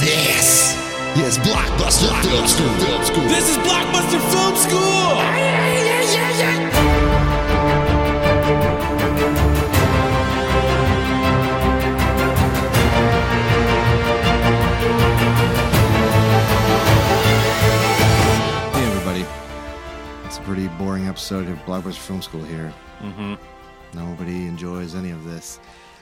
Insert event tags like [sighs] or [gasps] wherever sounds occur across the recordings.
This is Blockbuster Film School. Film School. This is Blockbuster Film School. Hey everybody, it's a pretty boring episode of Blockbuster Film School here. Mm-hmm. Nobody enjoys any of this.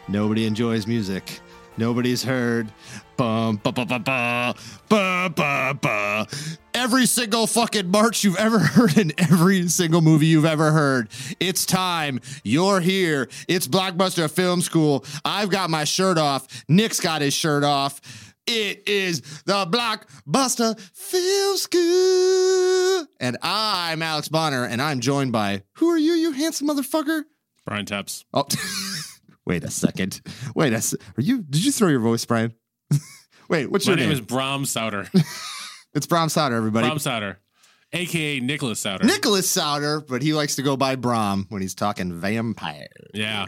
Nobody enjoys music. Nobody's heard bum ba ba ba ba ba ba ba. Every single fucking march you've ever [laughs] heard in every single movie you've ever heard. It's time. You're here. It's Blockbuster Film School. I've got my shirt off. Nick's got his shirt off. It is the Blockbuster Film School. And I'm Alex Bonner, and I'm joined by who are you, you handsome motherfucker? Brian Taps. Oh, [laughs] wait a second. Wait a se- Are you? Did you throw your voice, Brian? [laughs] wait, what's My your name, name? is Bram Souter. [laughs] it's Bram Sauter, everybody. Bram Souter, aka Nicholas Souter. Nicholas Sauter, but he likes to go by Bram when he's talking vampires. Yeah.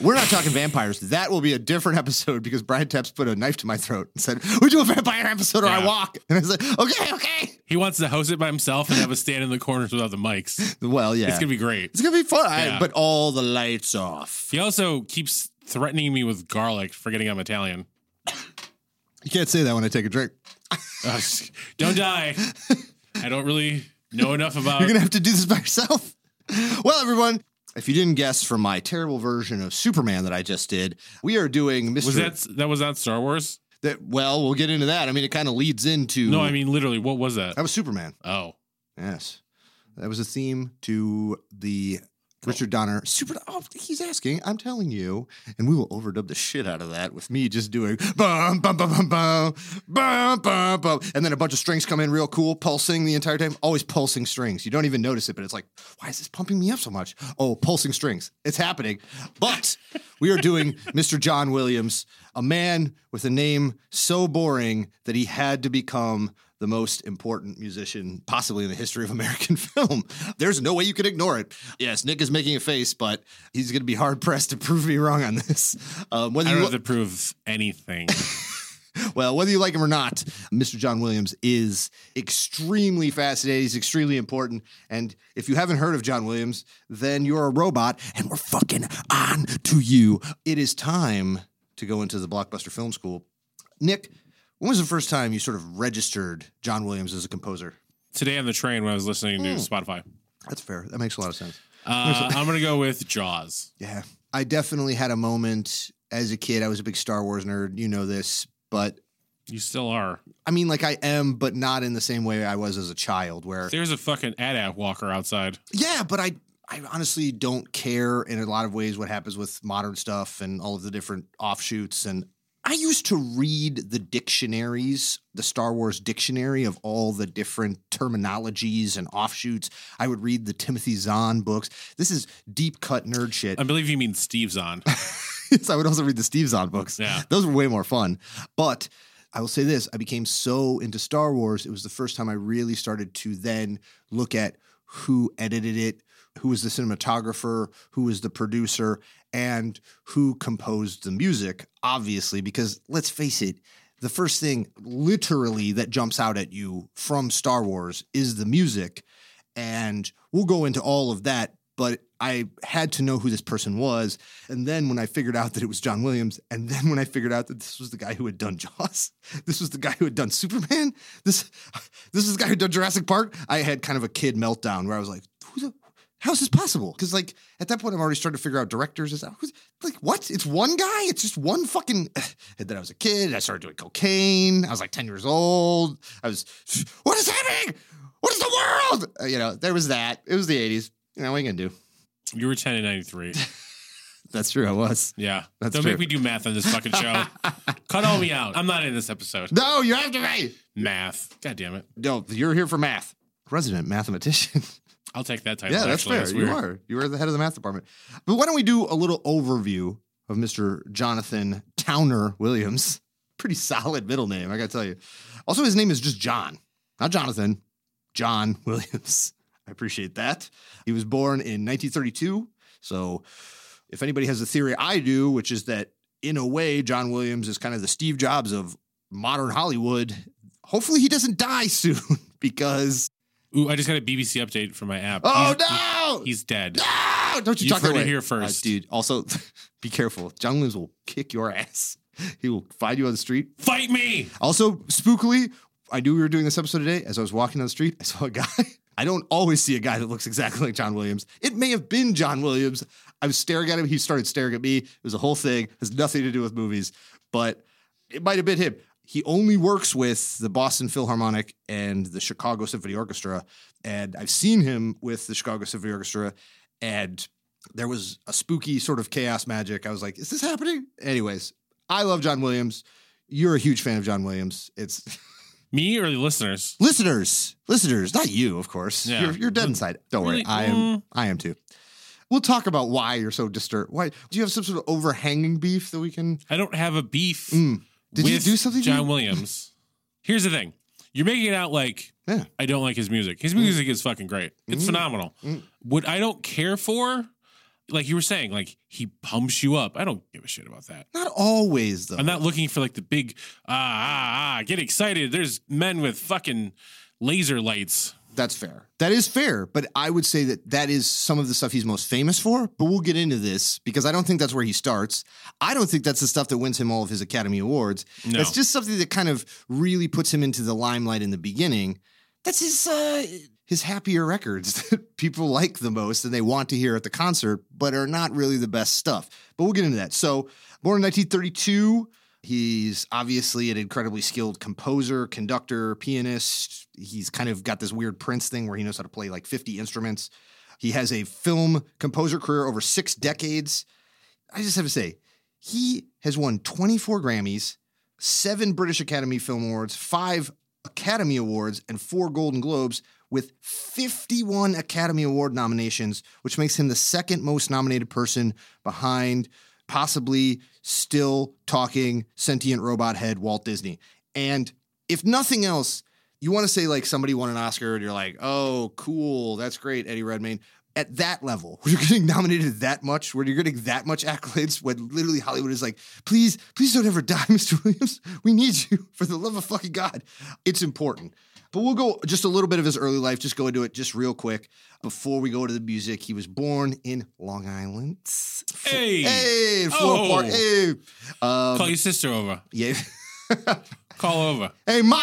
We're not talking vampires. That will be a different episode because Brian Tepps put a knife to my throat and said, We do a vampire episode or I walk. And I said, Okay, okay. He wants to host it by himself and have us stand in the corners without the mics. Well, yeah. It's gonna be great. It's gonna be fun. I- Yeah. but all the lights off. He also keeps threatening me with garlic, forgetting I'm Italian. You can't say that when I take a drink. Uh, don't die. [laughs] I don't really know enough [laughs] about. You're gonna have to do this by yourself. [laughs] Well, everyone, if you didn't guess from my terrible version of Superman that I just did, we are doing Mr. was that that was that Star Wars? that- well, we'll get into that. I mean, it kind of leads into No, I mean literally. What was that? that was Superman. Oh, Yes, that was a theme to the Richard Donner Super. Oh, he's asking. I'm telling you, and we will overdub the shit out of that with me just doing bum bum bum bum bum bum bum bum, and then a bunch of strings come in real cool, pulsing the entire time. Always pulsing strings. You don't even notice it, but it's like, why is this pumping me up so much? Oh, pulsing strings. It's happening. But we are doing [laughs] Mr. John Williams, a man with a name so boring that he had to become the most important musician possibly in the history of American [laughs] film. There's no way you can ignore it. Yes, Nick is making a face, but he's going to be hard pressed to prove me wrong on this. Um, whether I don't lo- have to prove anything. [laughs] well, whether you like him or not, Mr. John Williams is extremely fascinating. He's extremely important. And if you haven't heard of John Williams, then you're a robot and we're fucking on to you. It is time to go into the Blockbuster Film School. Nick, when was the first time you sort of registered John Williams as a composer? Today on the train when I was listening to Hmm. Spotify. That's fair. That makes a lot of sense. Uh, I'm gonna go with Jaws. Yeah. I definitely had a moment as a kid. I was a big Star Wars nerd. You know this, but You still are. I mean, like I am, but not in the same way I was as a child, where There's a fucking AT-AT walker outside. Yeah, but I I honestly don't care in a lot of ways what happens with modern stuff and all of the different offshoots and I used to read the dictionaries, the Star Wars dictionary of all the different terminologies and offshoots. I would read the Timothy Zahn books. This is deep cut nerd shit. I believe you mean Steve Zahn. [laughs] so I would also read the Steve Zahn books. Yeah. Those were way more fun. But I will say this I became so into Star Wars. It was the first time I really started to then look at who edited it, who was the cinematographer, who was the producer, and who composed the music, obviously, because let's face it, the first thing literally that jumps out at you from Star Wars is the music. And we'll go into all of that, but I had to know who this person was. And then when I figured out that it was John Williams, and then when I figured out that this was the guy who had done Jaws, [laughs] this was the guy who had done Superman, this [laughs] this is the guy who done Jurassic Park, I had kind of a kid meltdown where I was like, how is this possible? Because like at that point, I'm already starting to figure out directors. Is that like what? It's one guy. It's just one fucking. [sighs] And then I was a kid. I started doing cocaine. I was like ten years old. I was. [sighs] What is happening? What is the world? Uh, you know, there was that. It was the '80s. You know, what are you gonna do? You were 10 in 93. [laughs] That's true. I was. Yeah. That's Don't true. make me do math on this fucking show. [laughs] Cut all me out. I'm not in this episode. No, you have to be. Math. God damn it. No, you're here for math. Resident mathematician. [laughs] I'll take that title. yeah, that's actually. fair. you are. You are the head of the math department. But why don't we do a little overview of Mr. Jonathan Towner Williams? Pretty solid middle name, I gotta tell you. Also, his name is just John, not Jonathan. John Williams. I appreciate that. He was born in 1932. So, if anybody has a theory, I do, which is that in a way, John Williams is kind of the Steve Jobs of modern Hollywood. Hopefully, he doesn't die [laughs] soon because Ooh, I just got a BBC update from my app. oh he's, no, he's dead. no! Don't you You've talk that it way. here Uh, first. dude. Also, [laughs] be careful. John Williams will kick your ass. [laughs] He will find you on the street. Fight me. Also, spookily, I knew we were doing this episode today. As I was walking down the street, I saw a guy. [laughs] I don't always see a guy that looks exactly like John Williams. It may have been John Williams. I was staring at him. He started staring at me. It was a whole thing. has nothing to do with movies, but it might have been him. He only works with the Boston Philharmonic and the Chicago Symphony Orchestra. And I've seen him with the Chicago Symphony Orchestra. And there was a spooky sort of chaos magic. I was like, is this happening? Anyways, I love John Williams. You're a huge fan of John Williams. It's [laughs] Me or the listeners? listeners, listeners, not you, of course. Yeah. You're, you're dead inside. Don't Really? worry. I am. Mm. I am too. We'll talk about why you're so disturbed. Why do you have some sort of overhanging beef that we can? I don't have a beef Mm. Did you do something? to John you? Williams. Here's the thing. You're making it out like Yeah. I don't like his music. His music is fucking great. It's Mm. phenomenal. Mm. What I don't care for, like you were saying, like he pumps you up. I don't give a shit about that. Not always though. I'm not looking for like the big ah ah ah get excited. There's men with fucking laser lights. That's fair. That is fair. But I would say that that is some of the stuff he's most famous for. But we'll get into this because I don't think that's where he starts. I don't think that's the stuff that wins him all of his Academy Awards. No. That's just something that kind of really puts him into the limelight in the beginning. That's his uh, his happier records [laughs] that people like the most and they want to hear at the concert, but are not really the best stuff. But we'll get into that. So, born in 1932, he's obviously an incredibly skilled composer, conductor, pianist. He's kind of got this weird Prince thing where he knows how to play like 50 instruments. He has a film composer career over six decades. I just have to say, he has won 24 Grammys, seven British Academy Film Awards, five Academy Awards, and four Golden Globes, with 51 Academy Award nominations, which makes him the second most nominated person behind possibly still talking sentient robot head Walt Disney. And if nothing else, you want to say like somebody won an Oscar and you're like, oh, cool, that's great, Eddie Redmayne. At that level, [laughs] where you're getting nominated that much, where you're getting that much accolades, when literally Hollywood is like, please, please don't ever die, [laughs] Mr. Williams. We need you [laughs] for the love of fucking God. It's important. But we'll go just a little bit of his early life, just go into it just real quick before we go to the music. He was born in Long Island. Hey. Hey, Oh. Park. Hey. Um, Call your sister over. yeah. Call over. Hey, Ma!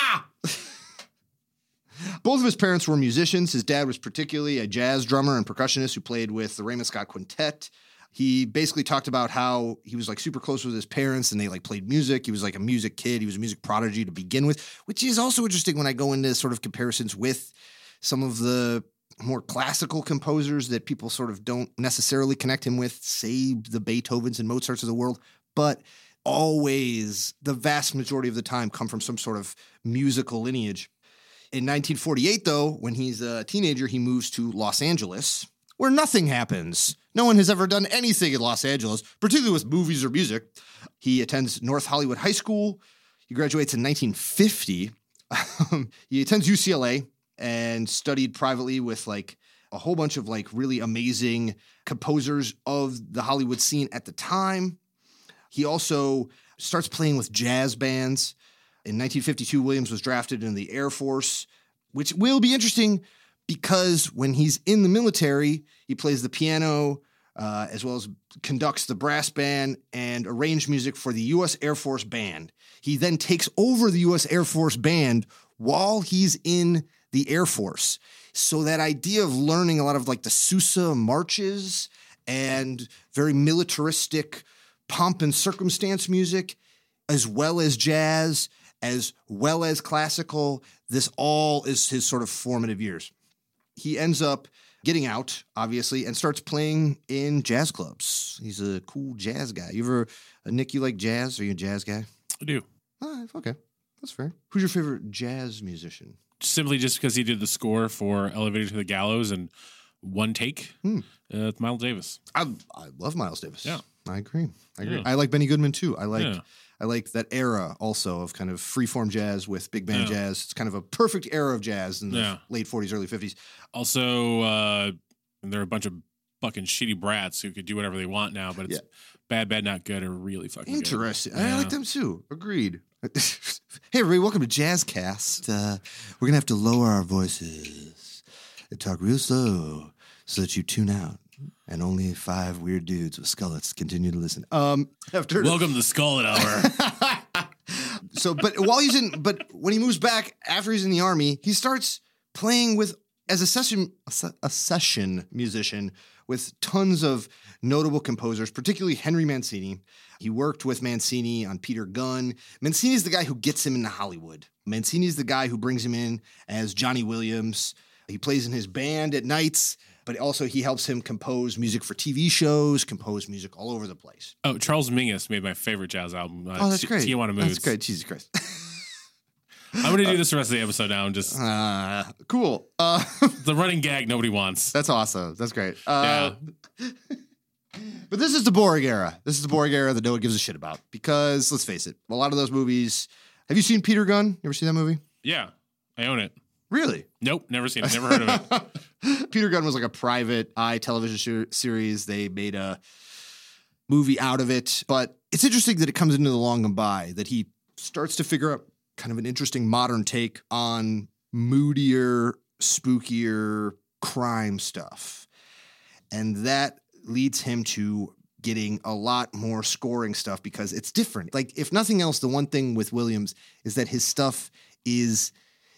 Both of his parents were musicians. His dad was particularly a jazz drummer and percussionist who played with the Raymond Scott Quintet. He basically talked about how he was like super close with his parents and they like played music. He was like a music kid. He was a music prodigy to begin with, which is also interesting when I go into sort of comparisons with some of the more classical composers that people sort of don't necessarily connect him with, say the Beethovens and Mozarts of the world. But always, the vast majority of the time, come from some sort of musical lineage. In 1948, though, when he's a teenager, he moves to Los Angeles, where nothing happens. No one has ever done anything in Los Angeles, particularly with movies or music. He attends North Hollywood High School. He graduates in 1950. Um, he attends UCLA and studied privately with like a whole bunch of like really amazing composers of the Hollywood scene at the time. He also starts playing with jazz bands. In 1952, Williams was drafted into the Air Force, which will be interesting because when he's in the military, he plays the piano uh, as well as conducts the brass band and arranged music for the U.S. Air Force Band. He then takes over the U.S. Air Force Band while he's in the Air Force. So that idea of learning a lot of like the Sousa marches and very militaristic pomp and circumstance music, as well as jazz, as well as classical, this all is his sort of formative years. He ends up getting out, obviously, and starts playing in jazz clubs. He's a cool jazz guy. You ever, uh, Nick, you like jazz? Are you a jazz guy? I do. Ah, okay. That's fair. Who's your favorite jazz musician? Simply just because he did the score for Elevator to the Gallows in one take. Hmm. Uh, Miles Davis. I I love Miles Davis. Yeah. I agree. I agree. Yeah. I like Benny Goodman too. I like Yeah. I like that era also of kind of freeform jazz with big band Yeah. jazz. It's kind of a perfect era of jazz in the Yeah. late 40s, early 50s. Also, uh, there are a bunch of fucking shitty brats who could do whatever they want now, but it's Yeah. bad, bad, not good, or really fucking good. Interesting. I like them too. Agreed. [laughs] hey, everybody, welcome to Jazzcast. Uh, we're going to have to lower our voices and talk real slow so that you tune out. And only five weird dudes with skullets continue to listen. Um, [laughs] after Welcome to the Skull Hour. [laughs] so, but while he's in, but when he moves back after he's in the army, he starts playing with as a session a, se- a session musician with tons of notable composers, particularly Henry Mancini. He worked with Mancini on Peter Gunn. Mancini's the guy who gets him into Hollywood. Mancini's the guy who brings him in as Johnny Williams. He plays in his band at nights, but also he helps him compose music for TV shows, compose music all over the place. oh, Charles Mingus made my favorite jazz album. Uh, Oh, that's T- great. Tijuana Moods. That's great. Jesus Christ. [laughs] I'm going to do this the rest of the episode now and just Uh, cool. Uh, [laughs] the running gag nobody wants. That's awesome. That's great. Uh, [laughs] but this is the Borg era. This is the Borg era that no one gives a shit about because let's face it, a lot of those movies. Have you seen Peter Gunn? You ever seen that movie? Yeah, I own it. Really? Nope, never seen it. Never heard of it. [laughs] Peter Gunn was like a private eye television sh- series. They made a movie out of it, but it's interesting that it comes into the long and by that he starts to figure out kind of an interesting modern take on moodier, spookier crime stuff. And that leads him to getting a lot more scoring stuff because it's different. Like, if nothing else, the one thing with Williams is that his stuff is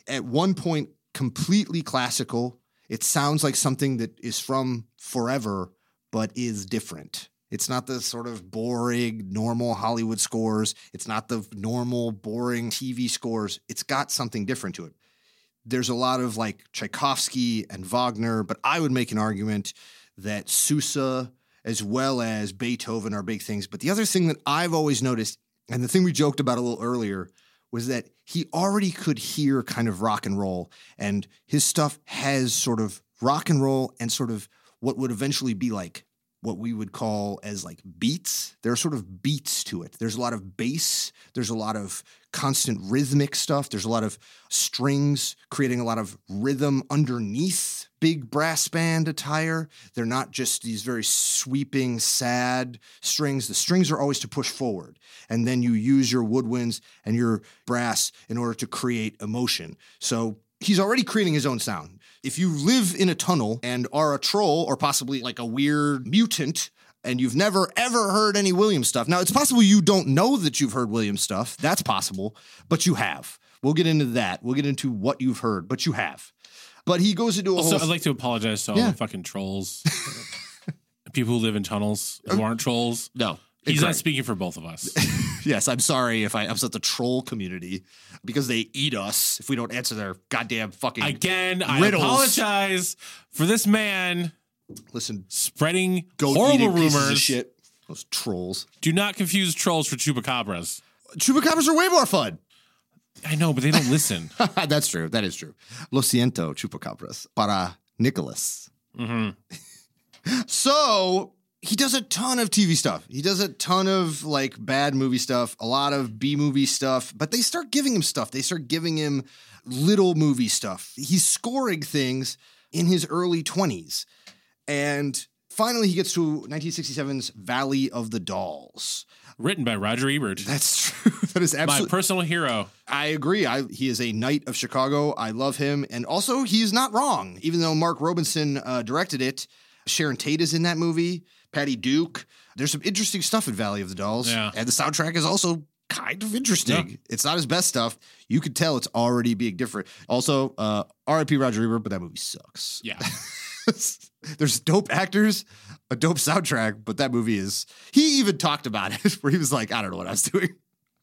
at one point completely classical. It sounds like something that is from forever, but is different. It's not the sort of boring, normal Hollywood scores. It's not the normal, boring TV scores. It's got something different to it. There's a lot of like Tchaikovsky and Wagner, but I would make an argument that Sousa as well as Beethoven are big things. But the other thing that I've always noticed, and the thing we joked about a little earlier, was that he already could hear kind of rock and roll, and his stuff has sort of rock and roll and sort of what would eventually be like what we would call as like beats. There are sort of beats to it. There's a lot of bass, there's a lot of constant rhythmic stuff, there's a lot of strings creating a lot of rhythm underneath big brass band attire. They're not just these very sweeping, sad strings. The strings are always to push forward. And then you use your woodwinds and your brass in order to create emotion. So he's already creating his own sound. If you live in a tunnel and are a troll or possibly like a weird mutant, and you've never ever heard any Williams stuff. Now, it's possible you don't know that you've heard Williams stuff. That's possible, but you have. We'll get into that. We'll get into what you've heard, but you have. But he goes into a Also, whole. I'd like to apologize to all Yeah. the fucking trolls, [laughs] people who live in tunnels who oh. aren't trolls. no. He's not speaking for both of us. [laughs] yes, I'm sorry if I upset the troll community because they eat us if we don't answer their goddamn fucking. Again, I apologize for this man Listen, spreading horrible rumors. shit. Those trolls. Do not confuse trolls for chupacabras. Chupacabras are way more fun. I know, but they don't listen. [laughs] That's true. That is true. Lo siento, chupacabras. Para Nicholas. hmm [laughs] So he does a ton of TV stuff. He does a ton of like bad movie stuff, a lot of B movie stuff, but they start giving him stuff. They start giving him little movie stuff. He's scoring things in his early 20s. And finally, he gets to 1967's Valley of the Dolls. Written by Roger Ebert, That's [laughs] true. that is my personal hero. I agree. I, he is a knight of Chicago. I love him. And also, he's not wrong. Even though Mark Robson uh, directed it, Sharon Tate is in that movie, Patty Duke. There's some interesting stuff in Valley of the Dolls. Yeah. And the soundtrack is also kind of interesting. Yeah. It's not his best stuff. You could tell it's already being different. Also, uh, RIP Roger Ebert, but that movie sucks. Yeah. [laughs] There's dope actors, a dope soundtrack, but that movie is. He even talked about it [laughs] where he was like, I don't know what I was doing.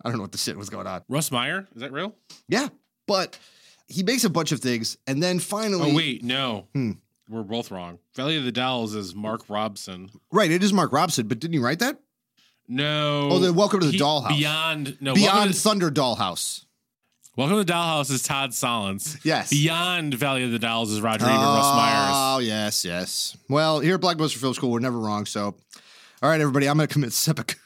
I don't know what the shit was going on. Russ Meyer, is that real? Yeah, but he makes a bunch of things, and then finally, Oh wait, no. Hmm. We're both wrong. Valley of the Dolls is Mark Robson. right? It is Mark Robson, but didn't he write that? No. Oh, then Welcome to the He- Dollhouse. Beyond no Beyond to, Thunder Dollhouse. Welcome to the Dollhouse is Todd Solondz. Yes. Beyond Valley of the Dolls is Roger Ebert, Russ oh, Myers. Oh yes, yes. Well, here at Blockbuster Film School, we're never wrong. So, all right, everybody, I'm going to commit seppuku.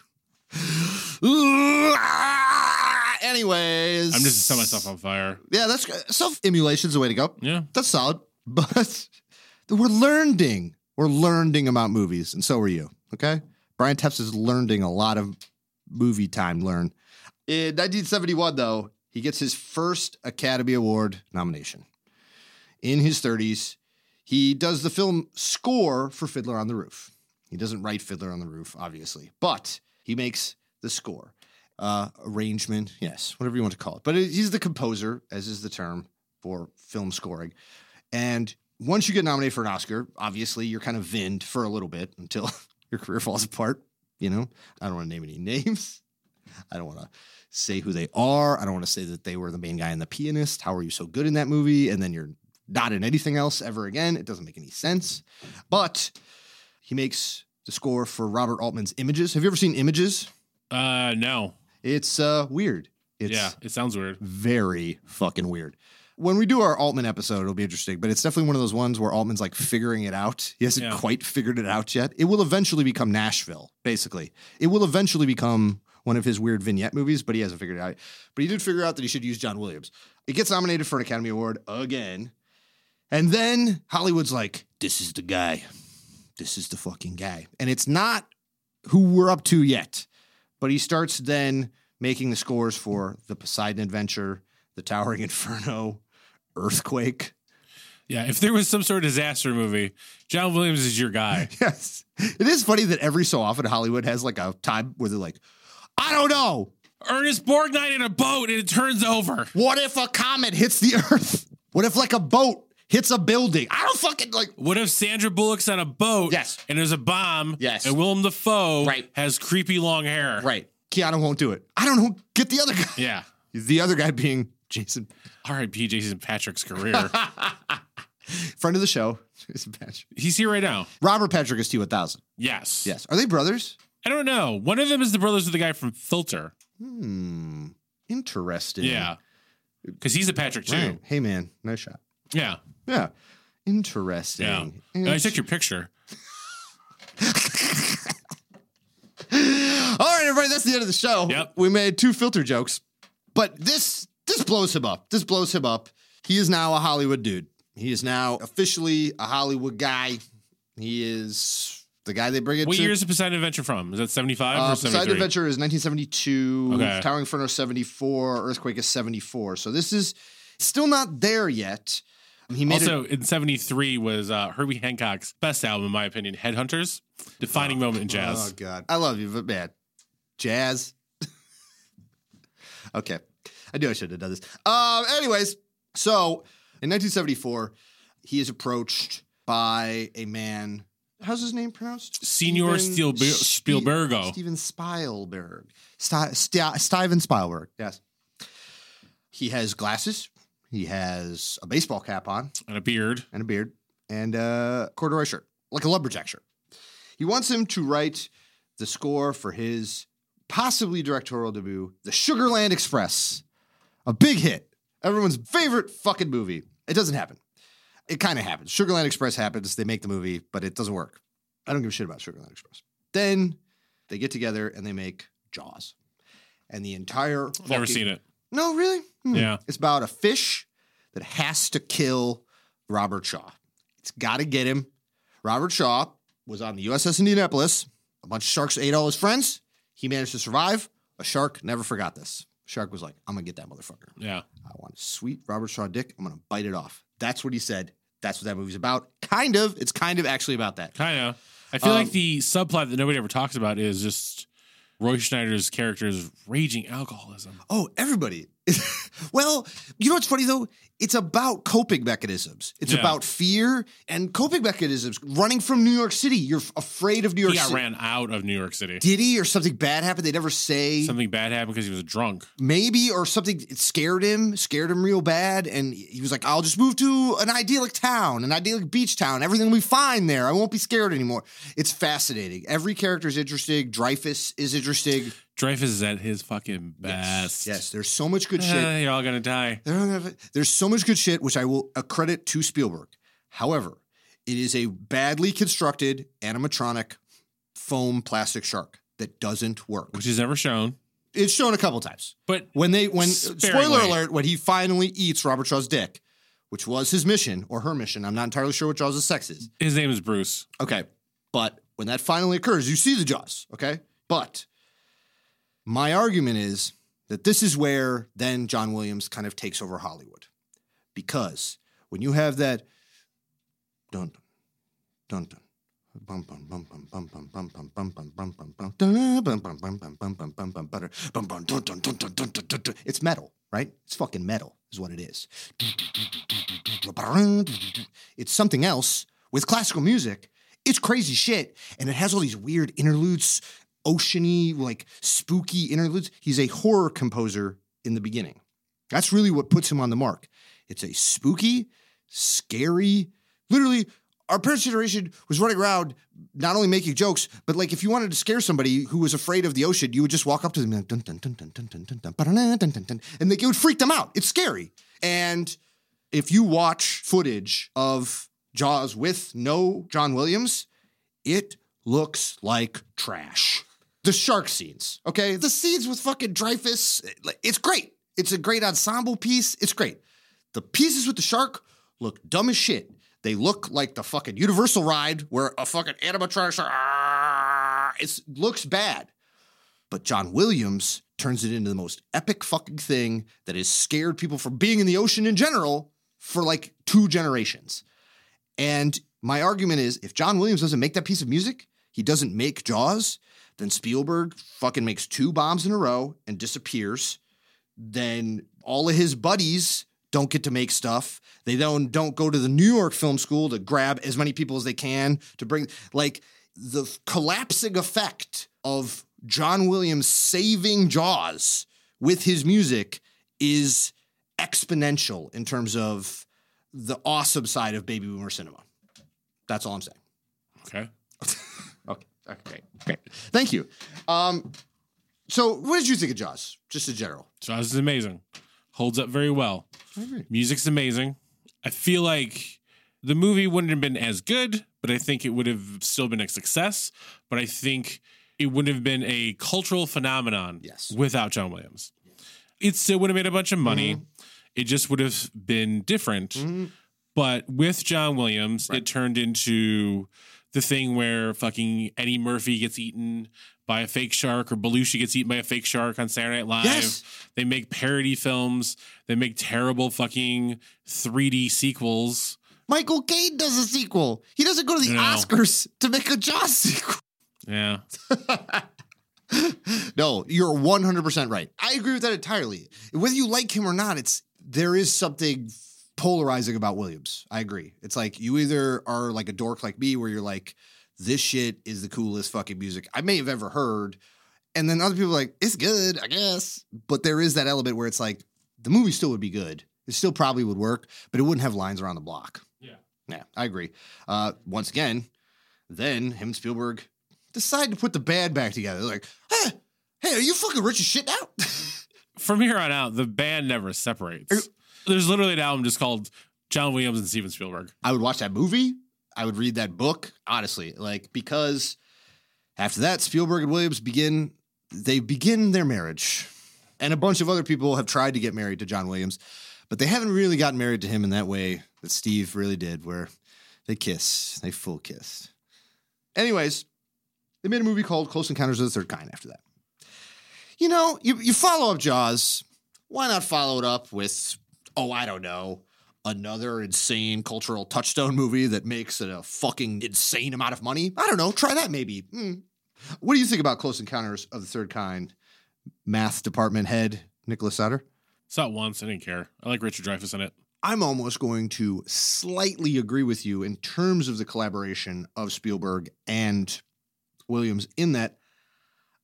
Anyways, I'm just setting myself on fire. Yeah, that's self emulation's the way to go. Yeah. That's solid. [laughs] But we're learning. We're learning about movies, and so are you. Okay, Brian Tepps is learning a lot of movie time. Learn. In 1971, though, he gets his first Academy Award nomination. In his 30s, he does the film score for Fiddler on the Roof. He doesn't write Fiddler on the Roof, obviously, but he makes the score. Uh, arrangement, yes, whatever you want to call it. But he's the composer, as is the term for film scoring. And once you get nominated for an Oscar, obviously you're kind of vinned for a little bit until [laughs] your career falls apart. You know, I don't want to name any names. I don't want to say who they are. I don't want to say that they were the main guy in The Pianist. How are you so good in that movie? And then you're not in anything else ever again. It doesn't make any sense. But he makes the score for Robert Altman's Images. Have you ever seen Images? Uh, no. It's uh, weird. It's yeah, it sounds weird. very fucking weird. When we do our Altman episode, it'll be interesting, but it's definitely one of those ones where Altman's like figuring it out. He hasn't Yeah. quite figured it out yet. It will eventually become Nashville, basically. It will eventually become one of his weird vignette movies, but he hasn't figured it out. But he did figure out that he should use John Williams. It gets nominated for an Academy Award again. And then Hollywood's like, this is the guy. This is the fucking guy. And it's not who we're up to yet. But he starts then making the scores for The Poseidon Adventure, The Towering Inferno, Earthquake. Yeah, if there was some sort of disaster movie, John Williams is your guy. [laughs] Yes. It is funny that every so often Hollywood has like a time where they're like, I don't know. Ernest Borgnine in a boat and it turns over. What if a comet hits the earth? What if like a boat hits a building? I don't fucking like. What if Sandra Bullock's on a boat? Yes. And there's a bomb. Yes. And Willem Dafoe Right. has creepy long hair. Right. Keanu won't do it. I don't know. Get the other guy. Yeah. [laughs] The other guy being Jason, R.I.P. Jason Patric's career. [laughs] friend of the show. Jason Patric. He's here right now. Robert Patrick is T1000. Yes. Yes. Are they brothers? I don't know. One of them is the brothers of the guy from Filter. Hmm. Interesting. Yeah. Because he's a Patrick too. Right. Hey, man. Nice shot. Yeah. Yeah. Interesting. Yeah. I took your picture. [laughs] All right, everybody, that's the end of the show. Yep. We made two filter jokes, but this this blows him up. This blows him up. He is now a Hollywood dude. He is now officially a Hollywood guy. He is the guy they bring it What to. year is Poseidon Adventure from? Is that 75 uh, or Poseidon Adventure is 1972. Okay. Towering Inferno is 74. Earthquake is 74. So this is still not there yet. He made Also, it. in 73 was uh, Herbie Hancock's best album, in my opinion, Headhunters. Defining moment in jazz. Oh God, I love you, but man, jazz. [laughs] okay, I knew I should have done this. Um, anyways, so in 1974, he is approached by a man. How's his name pronounced? Senior Steven Spielber- Spe- Spielbergo. Steven Spielberg. Steven Spielberg. Yes. He has glasses. He has a baseball cap on and a beard. and a beard and a corduroy shirt, like a lumberjack shirt. He wants him to write the score for his possibly directorial debut, The Sugarland Express, a big hit, everyone's favorite fucking movie. It doesn't happen. It kind of happens. Sugarland Express happens. They make the movie, but it doesn't work. I don't give a shit about Sugarland Express. Then they get together and they make Jaws. And the entire Never seen it. no, really? Hmm. Yeah. It's about a fish that has to kill Robert Shaw. It's got to get him. Robert Shaw was on the USS Indianapolis. A bunch of sharks ate all his friends. He managed to survive. A shark never forgot this. Shark was like, I'm to get that motherfucker. Yeah. I want a sweet Robert Shaw dick. I'm to bite it off. That's what he said. That's what that movie's about. Kind of. It's kind of actually about that. Kind of. I feel Um, like the subplot that nobody ever talks about is just Roy Scheider's character's raging alcoholism. Oh, everybody. [laughs] well, you know what's funny though? It's about coping mechanisms. It's Yeah. about fear and coping mechanisms. Running from New York City, you're afraid of New York City. He got City. ran out of New York City. Did he or something bad happened? They never say. Something bad happened because he was drunk. Maybe or something it scared him, scared him real bad, and he was like, "I'll just move to an idyllic town, an idyllic beach town. Everything will be fine there. I won't be scared anymore." It's fascinating. Every character is interesting. Dreyfuss is interesting. Dreyfuss is at his fucking best. Yes, there's so much good shit. Eh, you're all gonna die. They're not gonna- There's so much good shit, which I will accredit to Spielberg. However, it is a badly constructed animatronic foam plastic shark that doesn't work. Which is never shown. It's shown a couple times. But When they, when Sparingly. spoiler alert, when he finally eats Robert Shaw's dick, which was his mission or her mission, I'm not entirely sure what Jaws' sex is. his name is Bruce. Okay, but when that finally occurs, you see the jaws. Okay, but my argument is that this is where then John Williams kind of takes over Hollywood. Because when you have that dun dun dun dun it's metal, right? It's fucking metal, is what it is. It's something else. With classical music, it's crazy shit, and it has all these weird interludes oceany, like spooky interludes. He's a horror composer in the beginning. That's really what puts him on the mark. It's a spooky, scary, literally. Our parents' generation was running around not only making jokes, but like if you wanted to scare somebody who was afraid of the ocean, you would just walk up to them and, dun, dun, dun, dun, dun, dun, dun, dun, dun, dun, and like, it would freak them out. It's scary. And if you watch footage of Jaws with no John Williams, it looks like trash. The shark scenes, okay? The scenes with fucking Dreyfuss, it's great. It's a great ensemble piece. It's great. The pieces with the shark look dumb as shit. They look like the fucking Universal ride where a fucking animatronic shark, it looks bad. But John Williams turns it into the most epic fucking thing that has scared people from being in the ocean in general for like two generations. And my argument is if John Williams doesn't make that piece of music, he doesn't make Jaws, then Spielberg fucking makes two bombs in a row and disappears. Then all of his buddies don't get to make stuff. They don't don't go to the New York Film School to grab as many people as they can to bring like the collapsing effect of John Williams saving Jaws with his music is exponential in terms of the awesome side of baby boomer cinema. That's all I'm saying. Okay. [laughs] Okay. Okay. Great. Thank you. Um, so what did you think of Jaws? Just in general. Jaws is amazing. Holds up very well. Music's amazing. I feel like the movie wouldn't have been as good, but I think it would have still been a success. But I think it wouldn't have been a cultural phenomenon Yes. without John Williams. It still would have made a bunch of money. Mm-hmm. It just would have been different. But with John Williams, it turned into the thing where fucking Eddie Murphy gets eaten by a fake shark or Belushi gets eaten by a fake shark on Saturday Night Live. Yes. They make parody films. They make terrible fucking 3D sequels. Michael Caine does a sequel. He doesn't go to the No. Oscars to make a Jaws sequel. Yeah. [laughs] No, you're 100% right. I agree with that entirely. Whether you like him or not, it's there is something polarizing about Williams. I agree. It's like you either are like a dork like me where you're like this shit is the coolest fucking music I may have ever heard. And then other people are like it's good, I guess. But there is that element where it's like the movie still would be good. It still probably would work, but it wouldn't have lines around the block. Yeah. Yeah, I agree. Uh, once again, then him and Spielberg decide to put the band back together. They're like, hey, hey, are you fucking rich as shit now? [laughs] From here on out, the band never separates. There's literally an album just called John Williams and Steven Spielberg. I would watch that movie. I would read that book, honestly, like because after that, Spielberg and Williams begin they begin their marriage. And a bunch of other people have tried to get married to John Williams, but they haven't really gotten married to him in that way that Steve really did, where they kiss, they full kiss. Anyways, they made a movie called Close Encounters of the Third Kind after that. You know, you, you follow up Jaws. Why not follow it up with, oh, I don't know, another insane cultural touchstone movie that makes a fucking insane amount of money? I don't know. Try that maybe. Hmm. What do you think about Close Encounters of the Third Kind? Math department head Nicholas Sutter. Saw it once. I didn't care. I like Richard Dreyfuss in it. I'm almost going to slightly agree with you in terms of the collaboration of Spielberg and Williams in that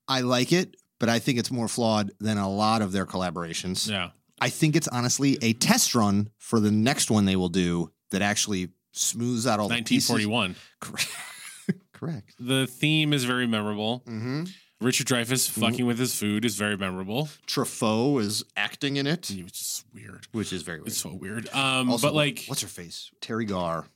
I like it, but I think it's more flawed than a lot of their collaborations. Yeah. I think it's honestly a test run for the next one they will do that actually smooths out all the pieces. 1941. Correct. [laughs] Correct. The theme is very memorable. Mm-hmm. Richard Dreyfuss fucking with his food is very memorable. Truffaut is acting in it, Which is weird. which is very weird. It's so weird. Um, Also, but like, what's her face? Teri Garr.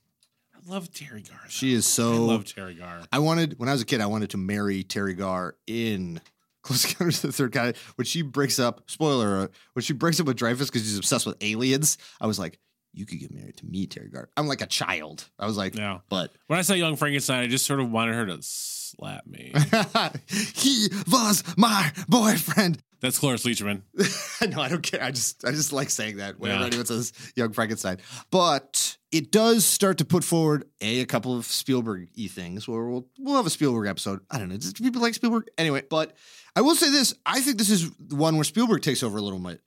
I love Teri Garr. though. She is so. I love Teri Garr. I wanted when I was a kid, I wanted to marry Teri Garr in [laughs] Close Encounters of the Third Kind. When she breaks up, spoiler, when she breaks up with Dreyfuss because she's obsessed with aliens, I was like, you could get married to me, Teri Garr. I'm like a child. I was like, Yeah. but When I saw Young Frankenstein, I just sort of wanted her to slap me. [laughs] he was my boyfriend. That's Cloris Leachman. [laughs] no, I don't care. I just I just like saying that whenever Yeah. anyone says Young Frankenstein. But it does start to put forward a a couple of Spielberg y things where we'll we'll have a Spielberg episode. I don't know. Do people like Spielberg? Anyway, but I will say this. I think this is the one where Spielberg takes over a little bit.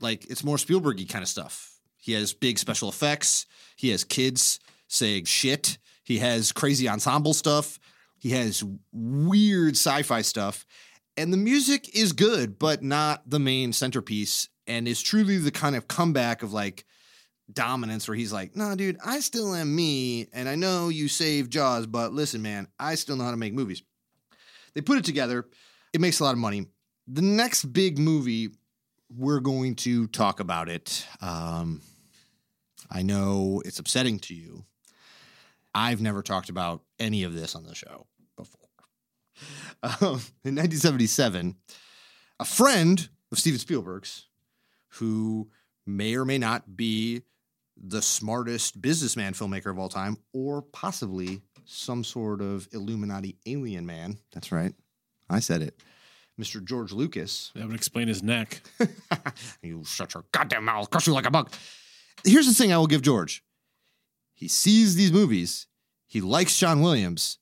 Like it's more Spielberg-y kind of stuff. He has big special effects. He has kids saying shit. He has crazy ensemble stuff. He has weird sci-fi stuff. And the music is good, but not the main centerpiece. And is truly the kind of comeback of like dominance where he's like, nah, dude, I still am me. And I know you saved Jaws, but listen, man, I still know how to make movies. They put it together. It makes a lot of money. The next big movie, we're going to talk about it. Um, I know it's upsetting to you. I've never talked about any of this on the show. Um, in 1977, a friend of Steven Spielberg's, who may or may not be the smartest businessman filmmaker of all time, or possibly some sort of Illuminati alien man. That's right. I said it. Mr. George Lucas. That would explain his neck. [laughs] you shut your goddamn mouth, crush you like a bug. Here's the thing I will give George. He sees these movies, he likes John Williams,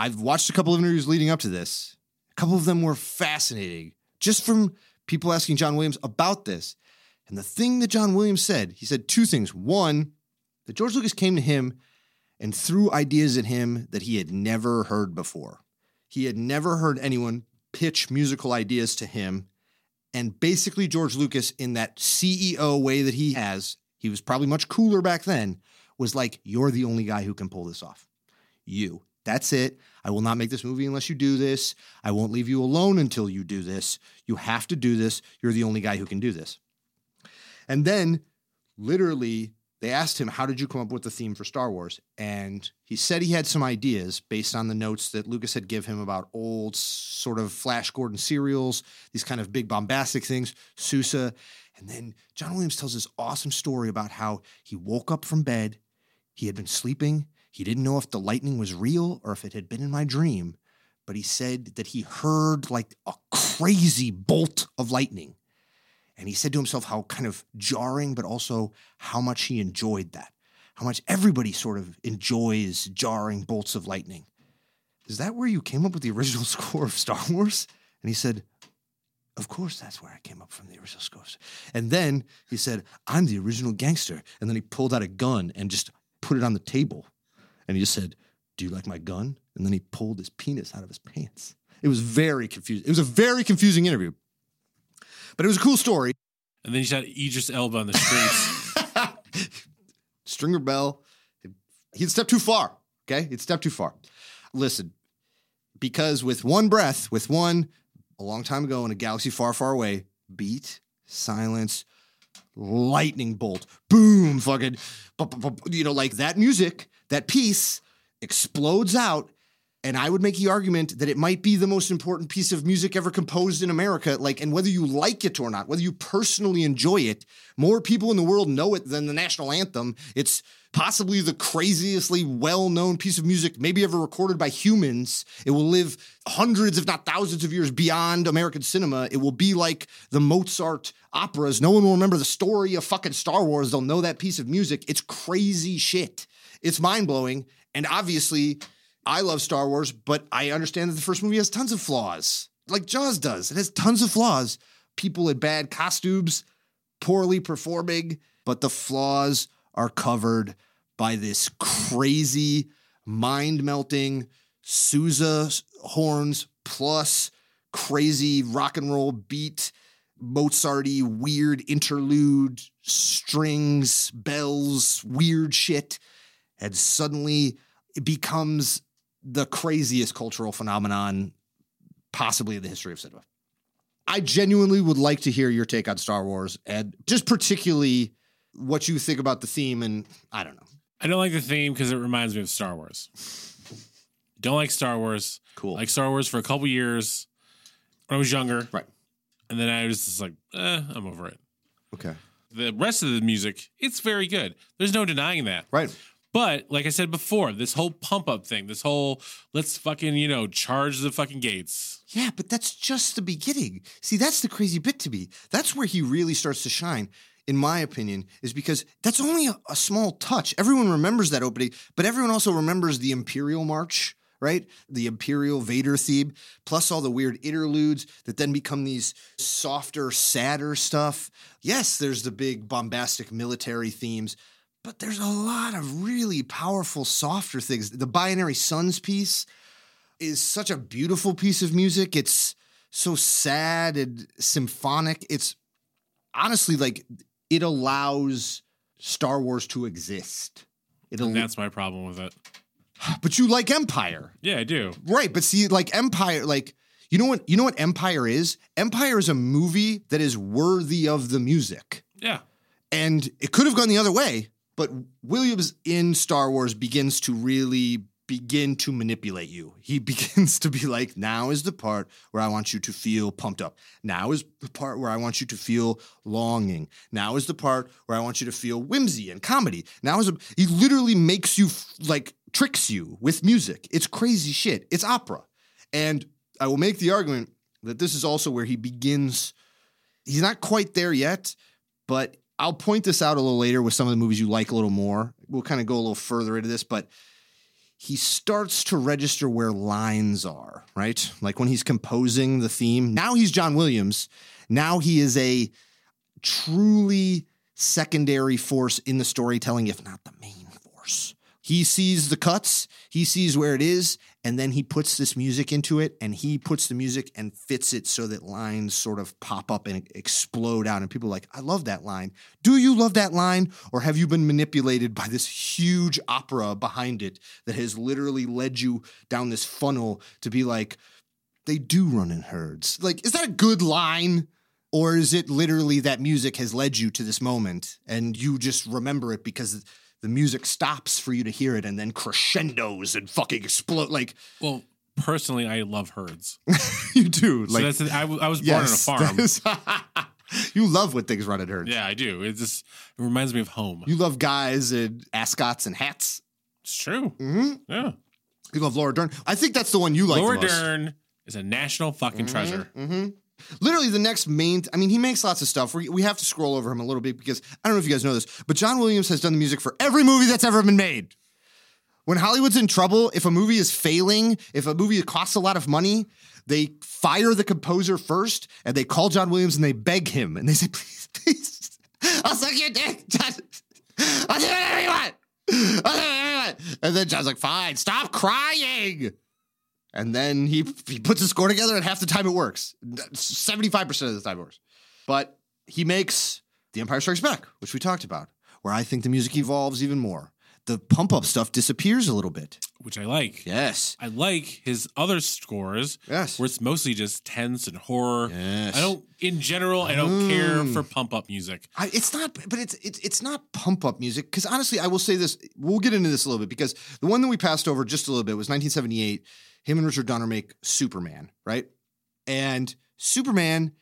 I've watched a couple of interviews leading up to this. A couple of them were fascinating, just from people asking John Williams about this. And the thing that John Williams said, he said two things. One, that George Lucas came to him and threw ideas at him that he had never heard before. He had never heard anyone pitch musical ideas to him. And basically, George Lucas, in that CEO way that he has, he was probably much cooler back then, was like, You're the only guy who can pull this off. You. That's it. I will not make this movie unless you do this. I won't leave you alone until you do this. You have to do this. You're the only guy who can do this. And then, literally, they asked him, How did you come up with the theme for Star Wars? And he said he had some ideas based on the notes that Lucas had give him about old, sort of Flash Gordon serials, these kind of big bombastic things, Sousa. And then John Williams tells this awesome story about how he woke up from bed, he had been sleeping, he didn't know if the lightning was real or if it had been in my dream, but he said that he heard like a crazy bolt of lightning. And he said to himself how kind of jarring, but also how much he enjoyed that. How much everybody sort of enjoys jarring bolts of lightning. Is that where you came up with the original [laughs] score of Star Wars? And he said, Of course, that's where I came up from the original scores. And then he said, I'm the original gangster. And then he pulled out a gun and just put it on the table. And he just said, Do you like my gun? And then he pulled his penis out of his pants. It was very confusing. It was a very confusing interview. But it was a cool story. And then you shot Idris Elba on the streets. [laughs] Stringer Bell, he'd stepped too far. Okay. He'd stepped too far. Listen, because with one breath, with one, a long time ago in a galaxy far, far away, beat, silence, lightning bolt, boom, fucking, you know, like that music, that piece explodes out. And I would make the argument that it might be the most important piece of music ever composed in America. Like, and whether you like it or not, whether you personally enjoy it, more people in the world know it than the national anthem. It's possibly the craziestly well known piece of music maybe ever recorded by humans. It will live hundreds, if not thousands of years beyond American cinema. It will be like the Mozart operas. No one will remember the story of fucking Star Wars. They'll know that piece of music. It's crazy shit. It's mind blowing. And obviously, I love Star Wars, but I understand that the first movie has tons of flaws, like Jaws does. It has tons of flaws. People in bad costumes, poorly performing, but the flaws are covered by this crazy, mind melting Sousa horns plus crazy rock and roll beat, Mozarty weird interlude, strings, bells, weird shit. And suddenly it becomes the craziest cultural phenomenon possibly in the history of cinema. I genuinely would like to hear your take on Star Wars and just particularly what you think about the theme and I don't know. I don't like the theme because it reminds me of Star Wars. Don't like Star Wars. Cool. Like Star Wars for a couple years when I was younger. Right. And then I was just like, eh, I'm over it. Okay. The rest of the music, it's very good. There's no denying that. Right. But like I said before, this whole pump up thing, this whole let's fucking, you know, charge the fucking gates. Yeah, but that's just the beginning. See, that's the crazy bit to me. That's where he really starts to shine, in my opinion, is because that's only a, a small touch. Everyone remembers that opening, but everyone also remembers the Imperial March, right? The Imperial Vader theme, plus all the weird interludes that then become these softer, sadder stuff. Yes, there's the big bombastic military themes, but there's a lot of really powerful, softer things. The Binary Suns piece is such a beautiful piece of music. It's so sad and symphonic. It's honestly like it allows Star Wars to exist. It And that's my problem with it. [gasps] but you like Empire, Yeah, I do. right? But see, like Empire, like you know what you know what Empire is. Empire is a movie that is worthy of the music. Yeah. And it could have gone the other way, but Williams in Star Wars begins to really begin to manipulate you. He [laughs] begins to be like, now is the part where I want you to feel pumped up. Now is the part where I want you to feel longing. Now is the part where I want you to feel whimsy and comedy. Now is a, he literally makes you f- like tricks you with music. It's crazy shit. It's opera. And I will make the argument that this is also where he begins he's not quite there yet, but I'll point this out a little later with some of the movies you like a little more. We'll kind of go a little further into this, but he starts to register where lines are, right? Like when he's composing the theme. Now he's John Williams. Now he is a truly secondary force in the storytelling, if not the main force. He sees the cuts, he sees where it is, and then he puts this music into it and he puts the music and fits it so that lines sort of pop up and explode out. And people are like, I love that line. Do you love that line? Or have you been manipulated by this huge opera behind it that has literally led you down this funnel to be like, they do run in herds? Like, is that a good line? Or is it literally that music has led you to this moment and you just remember it because the music stops for you to hear it and then crescendos and fucking explode? Like, Well, personally, I love herds. [laughs] you do. So Like, that's I, w- I was born yes, on a farm. is- [laughs] you love when things run in herds. Yeah, I do. It just it reminds me of home. You love guys in ascots and hats. It's true. hmm Yeah. You love Laura Dern. I think that's the one you like Laura the most. Dern is a national fucking treasure. hmm Literally, the next main. I mean, he makes lots of stuff. We, we have to scroll over him a little bit because I don't know if you guys know this, but John Williams has done the music for every movie that's ever been made. When Hollywood's in trouble, if a movie is failing, if a movie costs a lot of money, they fire the composer first and they call John Williams and they beg him and they say, please, please, [laughs] I'll suck your dick, John. I'll do whatever you want. I'll do whatever you want. And then John's like, fine, stop crying. And then he he puts a score together, and half the time it works. Seventy five percent of the time it works. But he makes The Empire Strikes Back, which we talked about, where I think the music evolves even more. The pump up stuff disappears a little bit. which I like. Yes. I like his other scores Yes. where it's mostly just tense and horror. Yes. I don't, in general, I don't care Mm. for pump up music. I, it's not, but it's it's it's not pump up music. Because honestly, I will say this. We'll get into this a little bit because the one that we passed over just a little bit was 1978. Him and Richard Donner make Superman, right? And Superman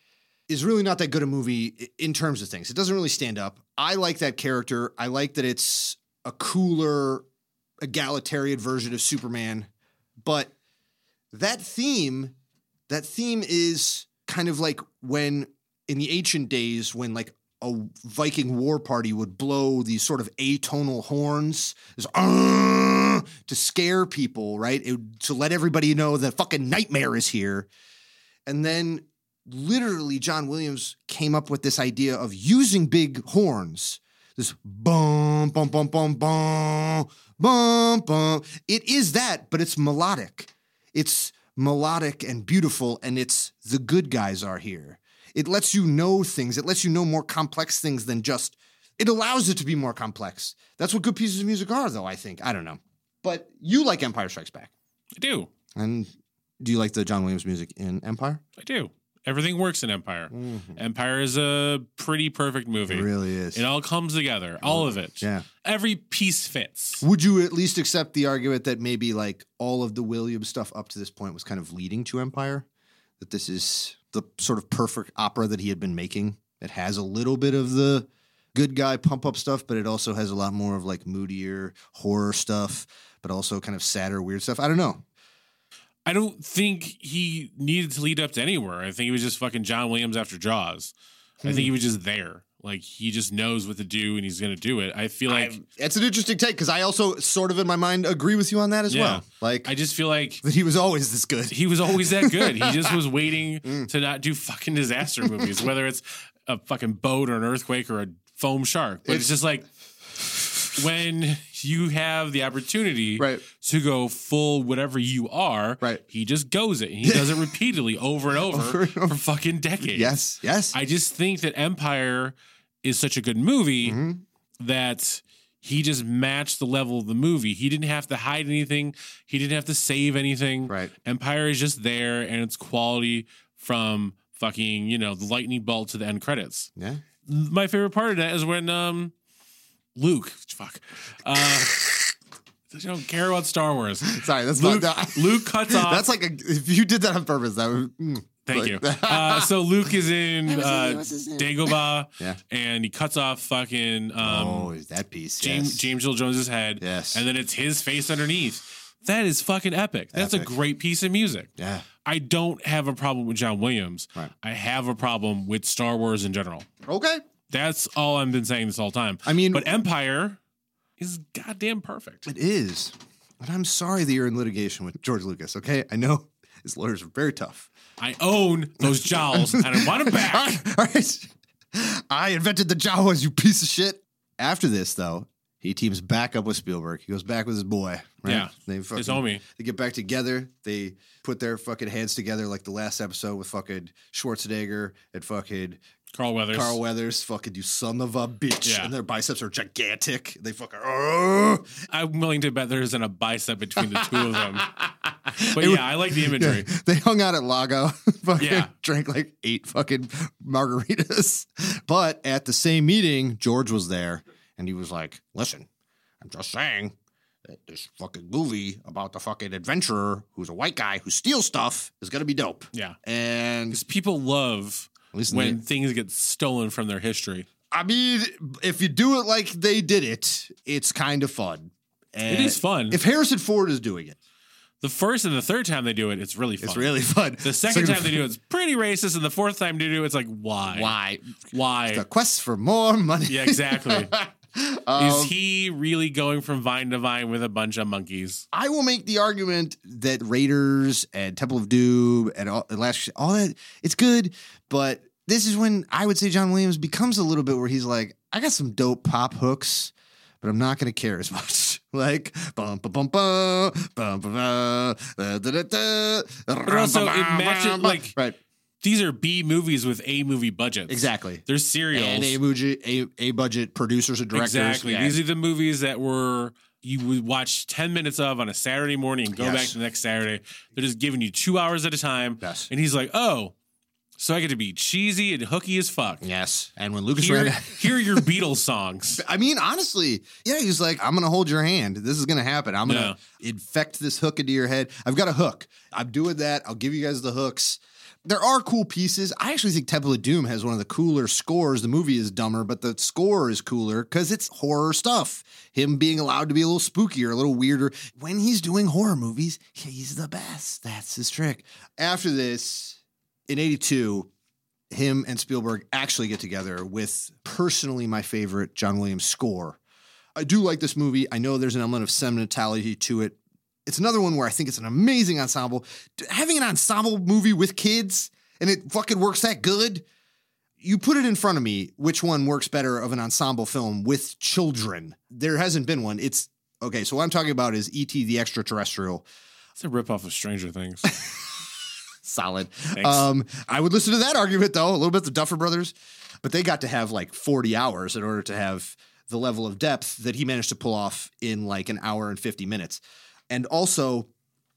is really not that good a movie in terms of things. It doesn't really stand up. I like that character. I like that it's a cooler, egalitarian version of Superman. But that theme, that theme is kind of like when in the ancient days when like a Viking war party would blow these sort of atonal horns this, to scare people, right? It, to let everybody know that fucking nightmare is here. And then literally John Williams came up with this idea of using big horns. This bum bum bum bum bum bum bum. It is that, but it's melodic. It's melodic and beautiful, and it's the good guys are here. It lets you know things. It lets you know more complex things than just. It allows it to be more complex. That's what good pieces of music are, though. I think. I don't know, but you like Empire Strikes Back, I do. and do you like the John Williams music in Empire? I do. Everything works in Empire. Mm-hmm. Empire is a pretty perfect movie. It really is. It all comes together, all of it. Yeah. Every piece fits. Would you at least accept the argument that maybe like all of the Williams stuff up to this point was kind of leading to Empire? That this is the sort of perfect opera that he had been making. It has a little bit of the good guy pump up stuff, but it also has a lot more of like moodier horror stuff, but also kind of sadder, weird stuff. I don't know. I don't think he needed to lead up to anywhere. I think he was just fucking John Williams after Jaws. I think hmm. he was just there. Like he just knows what to do and he's gonna do it. I feel like I- it's an interesting take because I also sort of in my mind agree with you on that as Yeah. well. Like I just feel like that he was always this good. he was always that good. He just was [laughs] waiting Mm. to not do fucking disaster movies, whether it's a fucking boat or an earthquake or a foam shark. But it's, It's- just like when you have the opportunity Right. to go full whatever you are, Right. he just goes it. He does it repeatedly over and [laughs] over, Over and over. for fucking decades. Yes, yes. I just think that Empire is such a good movie Mm-hmm. that he just matched the level of the movie. He didn't have to hide anything. He didn't have to save anything. Right. Empire is just there and it's quality from fucking, you know, the lightning bolt to the end credits. yeah. My favorite part of that is when um Luke, fuck. Uh [laughs] I don't care about Star Wars. Sorry, that's Luke, not. that- Luke cuts [laughs] off. That's like a, if you did that on purpose, that would. mm, Thank like- you. [laughs] Uh, so Luke is in uh, what's his? Dagobah, Yeah. and he cuts off fucking um, oh, is that piece? James yes. James Earl Jones's head. Yes. and then it's his face underneath. That is fucking epic. That's Epic. a great piece of music. Yeah. I don't have a problem with John Williams. Right. I have a problem with Star Wars in general. Okay. That's all I've been saying this whole time. I mean- but Empire is goddamn perfect. It is. But I'm sorry that you're in litigation with George Lucas, okay? I know his lawyers are very tough. I own those jowls and I want them back. [laughs] right, all right. I invented the Jawas, you piece of shit. After this, though, he teams back up with Spielberg. He goes back with his boy. Right? Yeah. They fucking, His homie. They get back together. They put their fucking hands together like the last episode with fucking Schwarzenegger and fucking Carl Weathers. Carl Weathers. Fucking you son of a bitch. Yeah. And their biceps are gigantic. They fucking. I'm willing to bet there isn't a bicep between the two of them. [laughs] But It yeah, I like the imagery. Yeah, they hung out at Lago, [laughs] fucking Yeah. drank like eight fucking margaritas. But at the same meeting, George was there and he was like, listen, I'm just saying that this fucking movie about the fucking adventurer who's a white guy who steals stuff is gonna be dope. Yeah. And Because people love At least when the- things get stolen from their history. I mean, if you do it like they did it, it's kind of fun. It is fun. If Harrison Ford is doing it, the first and the third time they do it, it's really fun. it's really fun. the second time they do it, it's pretty racist, and the fourth time they do it, it's like why? why? Why? The quest for more money. Yeah, exactly. [laughs] Um, Is he really going from vine to vine with a bunch of monkeys? I will make the argument that Raiders and Temple of Doom and all, and Last all that it's good, but this is when I would say John Williams becomes a little bit where he's like, I got some dope pop hooks, but I'm not going to care as [laughs] much. like bum bum bum bum bum bum bum, da, da, da, da, But also, it bum, matches bum, like right these are B movies with A movie budgets. exactly. They're serials. And a budget, a, a budget producers and directors. Exactly. Yeah. These are the movies that were you would watch 10 minutes of on a Saturday morning and go Yes. back to the next Saturday. They're just giving you two hours at a time. Yes. And he's like, oh, so I get to be cheesy and hooky as fuck. yes, and when Lucas Hear, ran. [laughs] [laughs] hear your Beatles songs. I mean, honestly, yeah, he's like, I'm gonna hold your hand. This is gonna happen. I'm gonna Yeah. infect this hook into your head. I've got a hook. I'm doing that. I'll give you guys the hooks. There are cool pieces. I actually think Temple of Doom has one of the cooler scores. The movie is dumber, but the score is cooler because it's horror stuff. Him being allowed to be a little spookier, a little weirder. When he's doing horror movies, he's the best. That's his trick. After this, in 82, him and Spielberg actually get together with personally my favorite John Williams score. I do like this movie. I know there's an element of sentimentality to it. It's another one where I think it's an amazing ensemble. Having an ensemble movie with kids and it fucking works that good. You put it in front of me, which one works better of an ensemble film with children? There hasn't been one. It's okay. So what I'm talking about is E.T. the Extraterrestrial. It's a ripoff of Stranger Things. [laughs] solid. Um, I would listen to that argument though, a little bit the Duffer Brothers, but they got to have like 40 hours in order to have the level of depth that he managed to pull off in like an hour and 50 minutes. And also,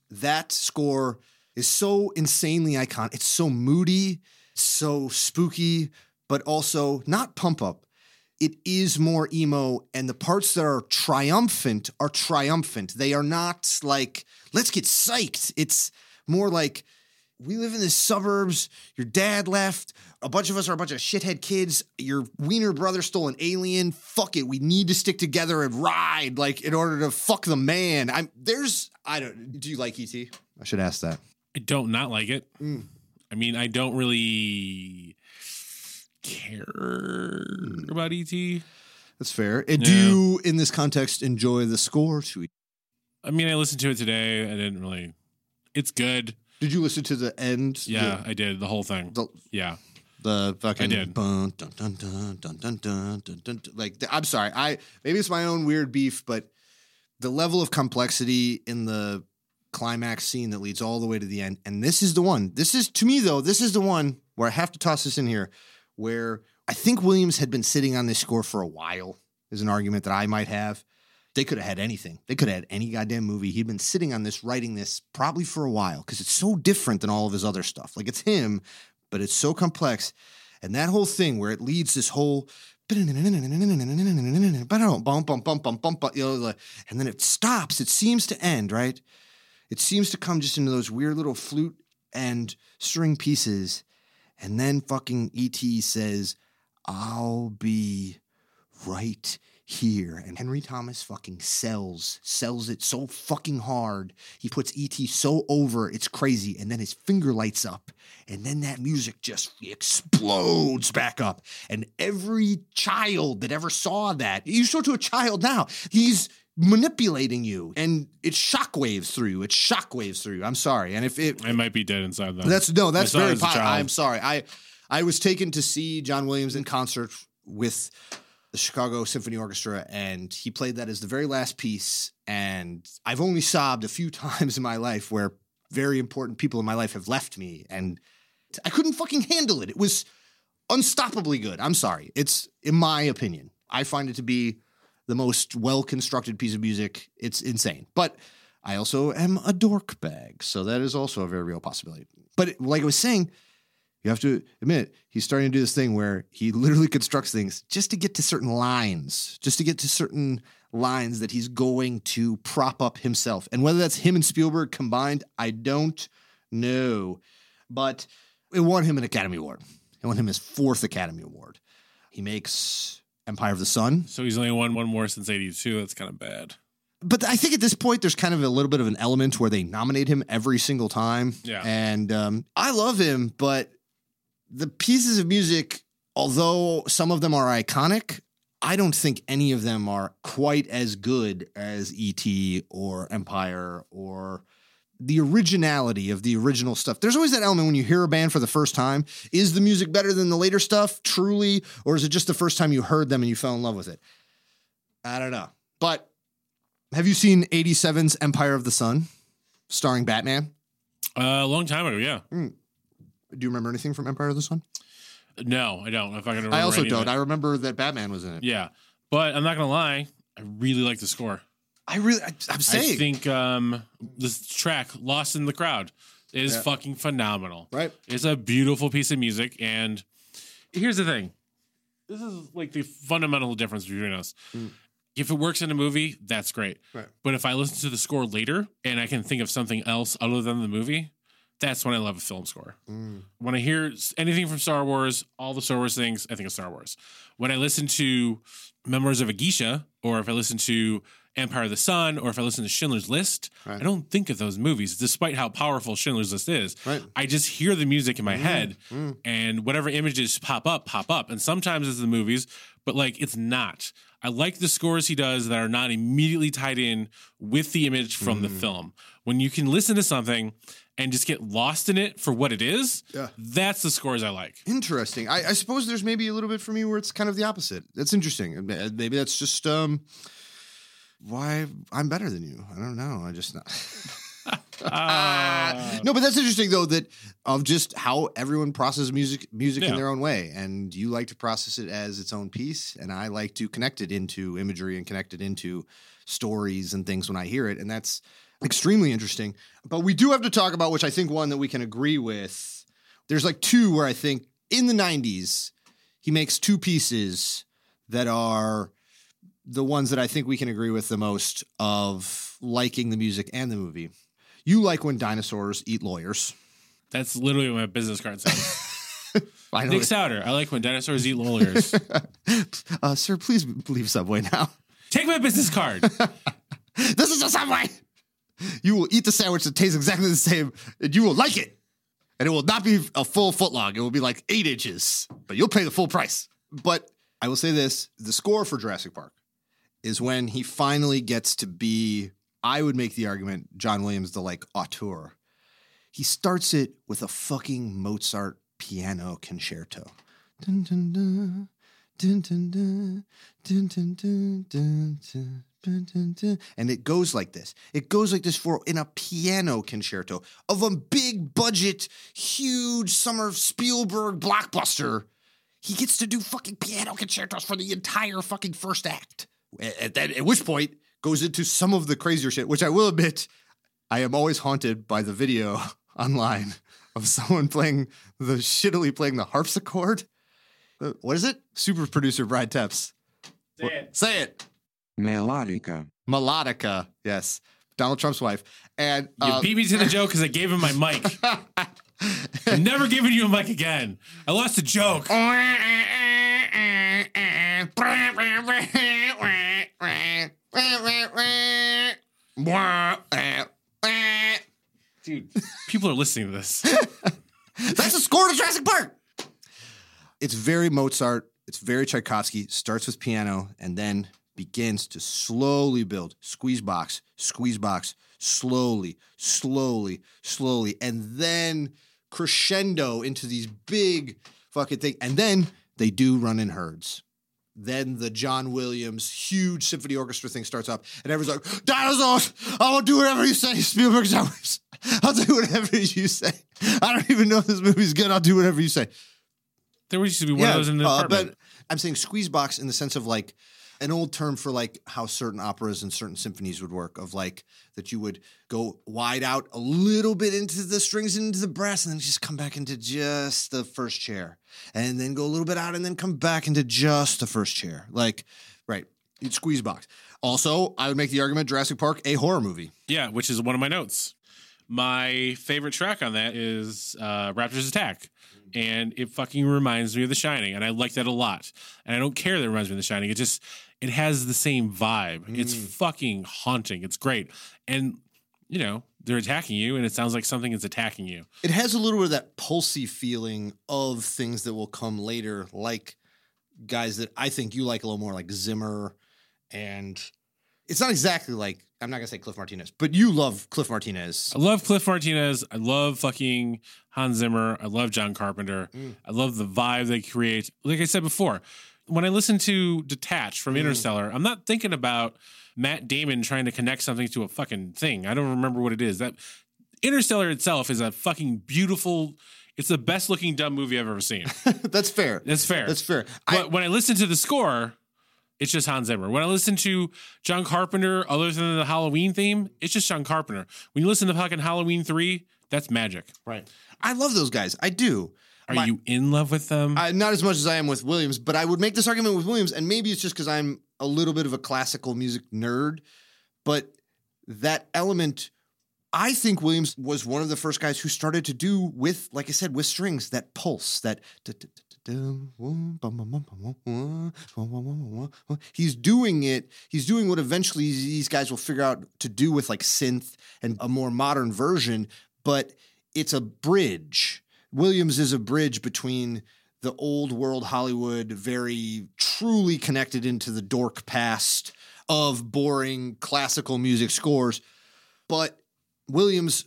that score is so insanely iconic. It's so moody, so spooky, but also not pump up. It is more emo, and the parts that are triumphant are triumphant. They are not like, let's get psyched. It's more like, we live in the suburbs. Your dad left. A bunch of us are a bunch of shithead kids. Your wiener brother stole an alien. Fuck it. We need to stick together and ride, like in order to fuck the man. I'm there's I don't. Do you like ET? I should ask that. I don't not like it. Mm. I mean, I don't really care about ET. That's fair. And do you, in this context, enjoy the score to it? I mean, I listened to it today. I didn't really. It's good. Did you listen to the end? Yeah, I did the whole thing. The, Yeah, the fucking I did. Dun, dun, dun, dun, dun, dun, dun, dun, dun. like the- I'm sorry. I maybe it's my own weird beef, but the level of complexity in the climax scene that leads all the way to the end, and this is the one. This is to me though. This is the one where I have to toss this in here, where I think Williams had been sitting on this score for a while. Is an argument that I might have. They could have had anything. They could have had any goddamn movie. He'd been sitting on this, writing this probably for a while because it's so different than all of his other stuff. Like it's him, but it's so complex. And that whole thing where it leads this whole [laughs] and then it stops. It seems to end, right? It seems to come just into those weird little flute and string pieces. And then fucking ET says, I'll be right here. And Henry Thomas fucking sells, sells it so fucking hard. He puts ET so over, it's crazy. And then his finger lights up. And then that music just explodes back up. And every child that ever saw that, you show it to a child now, he's manipulating you and it shockwaves through you. It shockwaves through you. I'm sorry. And if it I might be dead inside though. that's no, that's it very. Po- I'm sorry. I I was taken to see John Williams in concert with the Chicago Symphony Orchestra, and he played that as the very last piece. And I've only sobbed a few [laughs] times in my life where very important people in my life have left me, and I couldn't fucking handle it. It was unstoppably good. I'm sorry. It's in my opinion. I find it to be the most well constructed piece of music. It's insane, but. I also am a dork bag, so that is also a very real possibility. But like I was saying, you have to admit he's starting to do this thing where he [laughs] literally constructs things just to get to certain lines, just to get to certain lines that he's going to prop up himself. And whether that's him and Spielberg combined, I don't know. But it won him an Academy Award. It won him his fourth Academy Award. He makes Empire of the Sun, so he's only won one more since '82. That's kind of bad. but I think at this point there's kind of a little bit of an element where they nominate him every single time. Yeah. And um, I love him, but the pieces of music, although some of them are iconic, I don't think any of them are quite as good as E.T. or Empire or the originality of the original stuff. There's always that element when you hear a band for the first time. Is the music better than the later stuff, truly? Or is it just the first time you heard them and you fell in love with it? I don't know. But have you seen 87's Empire of the Sun, starring Batman? Uh, a long time ago, yeah. Do you remember anything from Empire of the Sun? No, I don't. If I can I also don't. I remember that Batman was in it. yeah, but I'm not gonna lie. I really like the score. I really, I, I'm saying, I think um, this track "Lost in the Crowd" is Yeah. fucking phenomenal. right? It's a beautiful piece of music, and here's the thing: this is like the fundamental difference between us. Mm. If it works in a movie, that's great. Right. But if I listen to the score later and I can think of something else other than the movie, that's when I love a film score. Mm. When I hear anything from Star Wars, all the Star Wars things, I think of Star Wars. When I listen to Memoirs of a Geisha, or if I listen to Empire of the Sun, or if I listen to Schindler's List, Right. I don't think of those movies, despite how powerful Schindler's List is. Right. I just hear the music in my head, mm. and whatever images pop up, pop up. And sometimes it's the movies, but like it's not. I like the scores he does that are not immediately tied in with the image from the Mm. film. When you can listen to something and just get lost in it for what it is, Yeah. that's the scores I like. Interesting. I, I suppose there's maybe a little bit for me where it's kind of the opposite. That's interesting. Maybe that's just um, why I'm better than you. I don't know. I just not. Uh, [laughs] no, but that's interesting though that of just how everyone processes music music in their own way, and you like to process it as its own piece, and I like to connect it into imagery and connect it into stories and things when I hear it, and that's extremely interesting. But we do have to talk about which I think one that we can agree with. There's like two where I think in the '90s he makes two pieces that are the ones that I think we can agree with the most of liking the music and the movie. You like when dinosaurs eat lawyers. That's literally what my business card says. I [laughs] Nick. Souter. I like when dinosaurs eat lawyers. [laughs] uh, sir, please leave Subway now. Take my business card. [laughs] this is a Subway. You will eat the sandwich that tastes exactly the same, and you will like it. And it will not be a full foot long. It will be like eight inches, but you'll pay the full price. But I will say this the score for Jurassic Park is when he finally gets to be, I would make the argument, John Williams, the like auteur. He starts it with a fucking Mozart piano concerto. Dun, dun, dun. Dun, dun, dun, dun, dun, dun, dun. And it goes like this. It goes like this for in a piano concerto of a big budget, huge summer Spielberg blockbuster. He gets to do fucking piano concertos for the entire fucking first act. At, that, at which point goes into some of the crazier shit, which I will admit, I am always haunted by the video [laughs] online of someone playing the shittily playing the harpsichord. Uh, What is it? Super producer Brad Tepps. Say it. Say it. Melodica. Melodica. Yes. Donald Trump's wife. And You uh, beat me to the joke because I gave him my mic. I'm [laughs] never giving you a mic again. I lost a joke. Dude, people are listening to this. [laughs] That's the score to Jurassic Park. It's very Mozart. It's very Tchaikovsky. Starts with piano and then begins to slowly build. Squeeze box, squeeze box, slowly, slowly, slowly, and then crescendo into these big fucking thing. And then they do run in herds. Then the John Williams huge symphony orchestra thing starts up, and everyone's like, "Dinosaurs! I will do whatever you say, Spielberg. [laughs] I'll do whatever you say. I don't even know if this movie's good. I'll do whatever you say." There used to be one of those in the uh, apartment. but I'm saying squeeze box in the sense of like an old term for like how certain operas and certain symphonies would work of like that you would go wide out a little bit into the strings and into the brass and then just come back into just the first chair and then go a little bit out and then come back into just the first chair like right it's squeeze box also i would make the argument jurassic park a horror movie Yeah, which is one of my notes. My favorite track on that is uh, Raptors Attack. And it fucking reminds me of The Shining. And I like that a lot. And I don't care that it reminds me of The Shining. It just, it has the same vibe. It's mm. fucking haunting. It's great. And, you know, they're attacking you and it sounds like something is attacking you. it has a little bit of that pulsy feeling of things that will come later, like guys that I think you like a little more, like Zimmer, and it's not exactly like I'm not gonna say Cliff Martinez, but you love Cliff Martinez. I love Cliff Martinez. I love fucking Hans Zimmer. I love John Carpenter. Mm. I love the vibe they create. Like I said before, when I listen to Detached from Mm. Interstellar, I'm not thinking about Matt Damon trying to connect something to a fucking thing. I don't remember what it is. That Interstellar itself is a fucking beautiful. It's the best looking dumb movie I've ever seen. [laughs] That's fair. That's fair. That's fair. But I, when I listen to the score, it's just Hans Zimmer. When I listen to John Carpenter, other than the Halloween theme, it's just John Carpenter. When you listen to fucking Halloween 3, that's magic. right. I love those guys. I do. Are My- you in love with them? I, not as much as I am with Williams, but I would make this argument with Williams, and maybe it's just because I'm a little bit of a classical music nerd, but that element, I think Williams was one of the first guys who started to do with, like I said, with strings, that pulse, that. [laughs] He's doing it. He's doing what eventually these guys will figure out to do with like synth and a more modern version, but it's a bridge. Williams is a bridge between the old world Hollywood, very truly connected into the dork past of boring classical music scores. But Williams,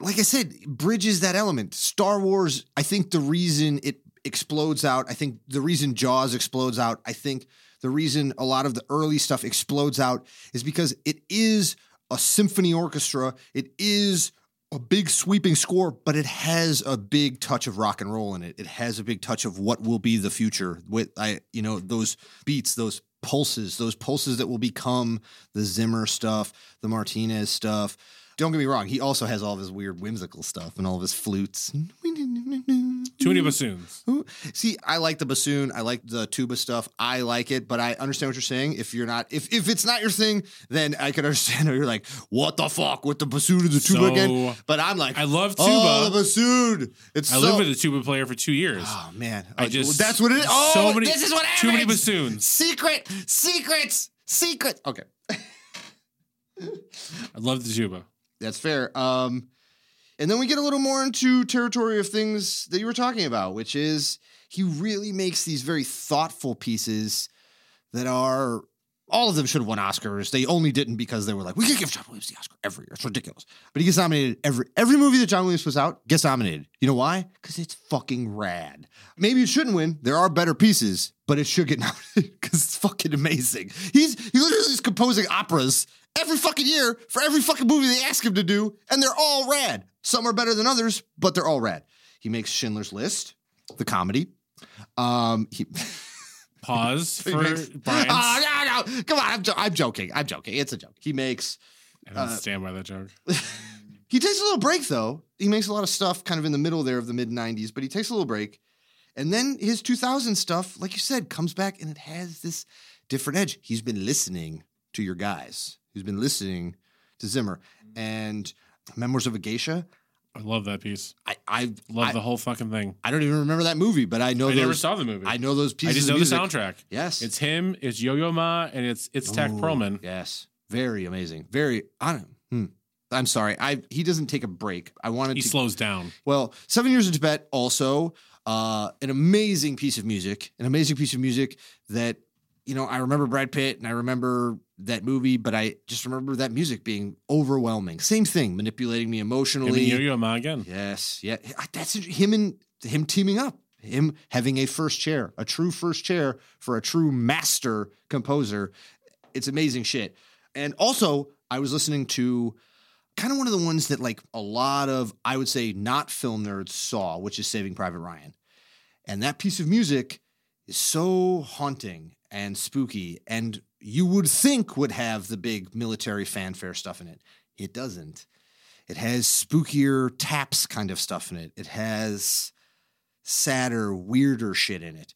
like I said, bridges that element. Star Wars, I think the reason it explodes out, I think the reason Jaws explodes out, I think the reason a lot of the early stuff explodes out is because it is a symphony orchestra. It is a big sweeping score, but it has a big touch of rock and roll in it. It has a big touch of what will be the future with I you know those beats, those pulses, those pulses that will become the Zimmer stuff, the Martinez stuff. Don't get me wrong, he also has all of his weird whimsical stuff and all of his flutes. To Too many bassoons. See, I like the bassoon. I like the tuba stuff. I like it, but I understand what you're saying. If you're not, if if it's not your thing, then I can understand. You're like, what the fuck with the bassoon and the tuba So, again? But I'm like, I love Oh, tuba. the bassoon. It's I so, lived with a tuba player for two years. Oh man, I just- that's what it is. Oh, so many- this is what happens. too many bassoons. Secret, secrets, secret. Okay, I love the tuba. that's fair. Um, and then we get a little more into territory of things that you were talking about, which is he really makes these very thoughtful pieces that are all of them should have won Oscars. They only didn't because they were like, we can't give John Williams the Oscar every year. It's ridiculous. But he gets nominated every every movie that John Williams puts out gets nominated. You know why? Because it's fucking rad. Maybe it shouldn't win. There are better pieces, but it should get [laughs] nominated because it's fucking amazing. He's he literally is composing operas every fucking year for every fucking movie they ask him to do, and they're all rad. Some are better than others, but they're all rad. He makes Schindler's List, the comedy. Um, he. [laughs] Pause [laughs] for makes- Brian's. Oh, no, no. Come on. I'm, jo- I'm joking. I'm joking. It's a joke. He makes, I don't uh, stand by that joke. [laughs] he takes a little break though. He makes a lot of stuff kind of in the middle there of the mid 90s, but he takes a little break. And then his 2000 stuff, like you said, comes back and it has this different edge. He's been listening to your guys, he's been listening to Zimmer. And Memoirs of a Geisha, I love that piece. I, I, Love I, the whole fucking thing. I don't even remember that movie, but I know I those, never saw the movie. I know those I pieces just of know the soundtrack. Yes. It's him, it's Yo Yo Ma, and it's it's Itzhak Perlman. Yes, very amazing. Very. I. Hmm. I'm sorry. I he doesn't take a break. I wanted He to. slows down. well, Seven Years in Tibet also uh, an amazing piece of music. An amazing piece of music that you know I remember Brad Pitt and I remember that movie, but I just remember that music being overwhelming. Same thing, manipulating me Him emotionally. and Yo Yo Ma again. Yes, yeah, that's him and him teaming up, him having a first chair, a true first chair for a true master composer. It's amazing shit. And also, I was listening to kind of one of the ones that like a lot of I would say not film nerds saw, which is Saving Private Ryan. And that piece of music is so haunting and spooky and you would think would have the big military fanfare stuff in it. It doesn't. It has spookier taps kind of stuff in it. It has sadder, weirder shit in it.